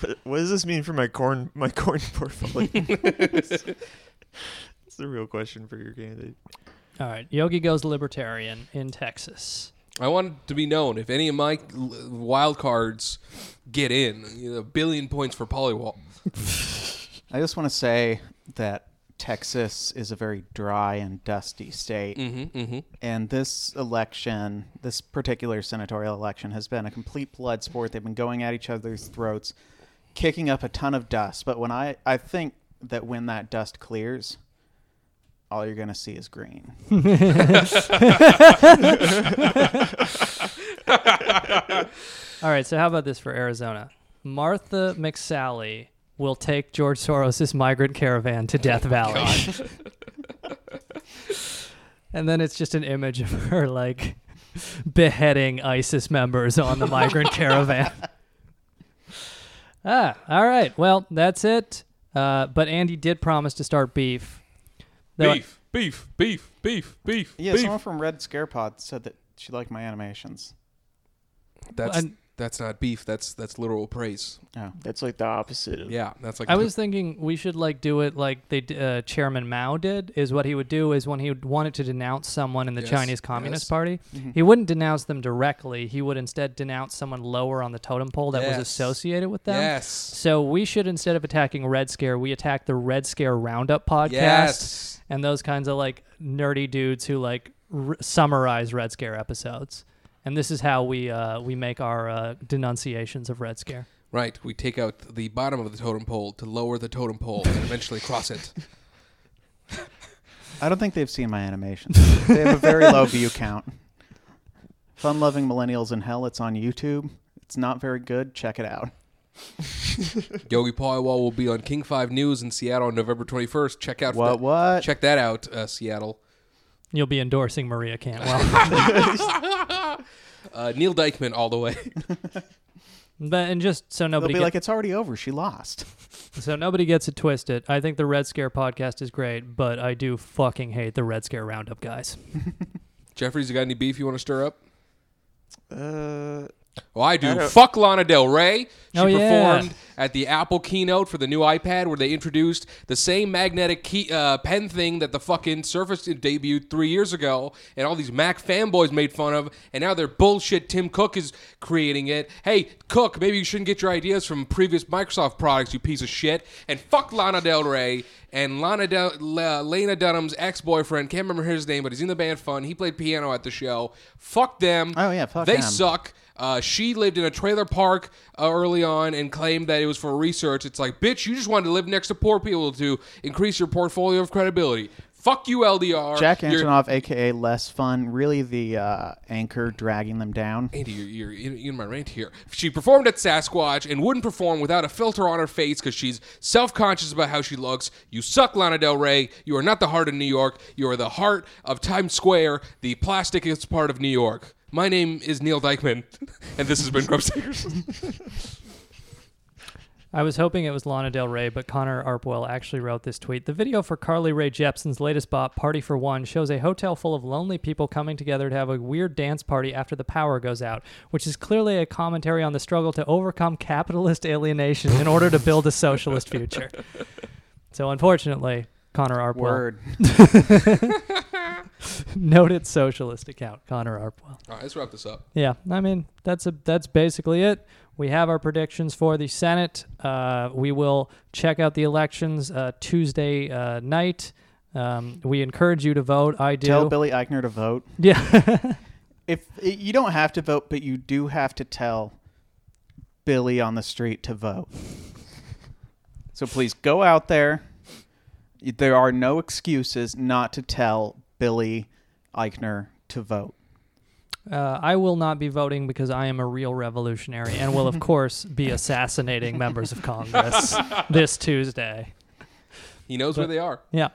What, what does this mean for my corn my corn portfolio? [laughs] [laughs] It's the real question for your candidate. All right. Yogi goes libertarian in Texas. I want it to be known if any of my l- wild cards get in, you know, a billion points for Paliwal. [laughs] I just want to say that Texas is a very dry and dusty state. Mhm, mhm. And this election, this particular senatorial election, has been a complete blood sport. They've been going at each other's throats, kicking up a ton of dust. But when I, I think that when that dust clears, all you're going to see is green. [laughs] All right. So how about this for Arizona? Martha McSally will take George Soros' migrant caravan to Death Valley. [laughs] and then it's just an image of her like beheading ISIS members on the migrant [laughs] caravan. ah, all right. Well, that's it. Uh, but Andy did promise to start beef. Though- Beef, beef, beef, beef, beef. Yeah, beef. someone from Red Scare Pod said that she liked my animations. That's And- that's not beef. That's that's literal praise. Oh. That's like the opposite of Yeah, that's like I was thinking we should like do it like they d- uh, Chairman Mao did. Is what he would do is when he wanted to denounce someone in the Yes, Chinese Communist yes. Party, Mhm. he wouldn't denounce them directly. He would instead denounce someone lower on the totem pole that was associated with them. Yes. So we should instead of attacking Red Scare, we attack the Red Scare Roundup podcast Yes. and those kinds of like nerdy dudes who like r- summarize Red Scare episodes. And this is how we uh, we make our uh, denunciations of Red Scare. Right. We take out the bottom of the totem pole to lower the totem pole and eventually cross it. [laughs] I don't think they've seen my animations. they have a very low view [laughs] count. Fun loving millennials in hell. It's on YouTube. It's not very good. Check it out. [laughs] Yogi Paliwal will be on King Five News in Seattle on November 21st. Check out What, that- what? Check that out, uh, Seattle. You'll be endorsing Maria Cantwell. Uh, Neal Dikeman all the way. [laughs] But and just so They'll nobody be get- like, it's already over. She lost. [laughs] so nobody gets it twisted. I think the Red Scare podcast is great, but I do fucking hate the Red Scare Roundup guys. [laughs] Jeffries, you got any beef you want to stir up? Uh, Well, I do. I Fuck Lana Del Rey. She Oh, yeah. performed at the Apple keynote for the new iPad where they introduced the same magnetic key, uh, pen thing that the fucking Surface debuted three years ago, and all these Mac fanboys made fun of, and now they're bullshit. Tim Cook is creating it. Hey, Cook, maybe you shouldn't get your ideas from previous Microsoft products, you piece of shit. And fuck Lana Del Rey and Lana Del- La- Lena Dunham's ex-boyfriend. Can't remember his name, but he's in the band Fun. He played piano at the show. Fuck them. Oh, yeah, fuck them. they them. suck. Uh, she lived in a trailer park uh, early on and claimed that it was for research. It's like, bitch, you just wanted to live next to poor people to increase your portfolio of credibility. Fuck you, LDR. Jack You're- Antonoff, aka Less Fun, really the uh, anchor dragging them down. Andy, you're, you're in, in my rant here. She performed at Sasquatch and wouldn't perform without a filter on her face because she's self conscious about how she looks. You suck, Lana Del Rey. You are not the heart of New York. You are the heart of Times Square, the plasticest part of New York. My name is Neal Dikeman, [laughs] and this has been Grubstakers. [laughs] I was hoping it was Lana Del Rey, but Connor Arpwell actually wrote this tweet. The video for Carly Rae Jepsen's latest bop, Party for One, shows a hotel full of lonely people coming together to have a weird dance party after the power goes out, which is clearly a commentary on the struggle to overcome capitalist alienation in order to build a socialist future. So, unfortunately, Connor Arpwell. Word. [laughs] Noted socialist account, Connor Arpwell. All right, let's wrap this up. Yeah, I mean that's a that's basically it. We have our predictions for the Senate. Uh, we will check out the elections uh, Tuesday uh, night. Um, we encourage you to vote. I do. Tell Billy Eichner to vote. Yeah. [laughs] if you don't have to vote, but you do have to tell Billy on the street to vote. So please go out there. There are no excuses not to tell Billy Eichner to vote. Uh, I will not be voting because I am a real revolutionary and will, of [laughs] course, be assassinating members of Congress [laughs] this Tuesday. He knows where they are. Yeah.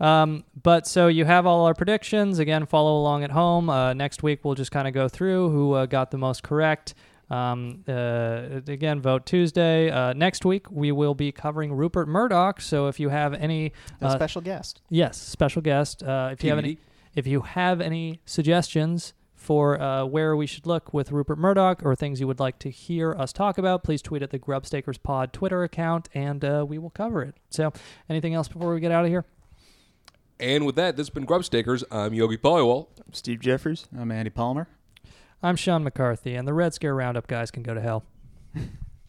Um, but so you have all our predictions. Again, follow along at home. Uh, next week, we'll just kind of go through who uh, got the most correct. Um, uh, again, vote Tuesday. Uh, next week, we will be covering Rupert Murdoch. So if you have any A uh, special guest. yes, special guest. Uh, if you have any, if you have any suggestions for uh, where we should look with Rupert Murdoch or things you would like to hear us talk about, please tweet at the Grubstakers Pod Twitter account, and uh, we will cover it. So, anything else before we get out of here? And with that, this has been Grubstakers. I'm Yogi Paliwal. I'm Steve Jeffers. I'm Andy Palmer. I'm Sean McCarthy, and the Red Scare Roundup guys can go to hell. [laughs]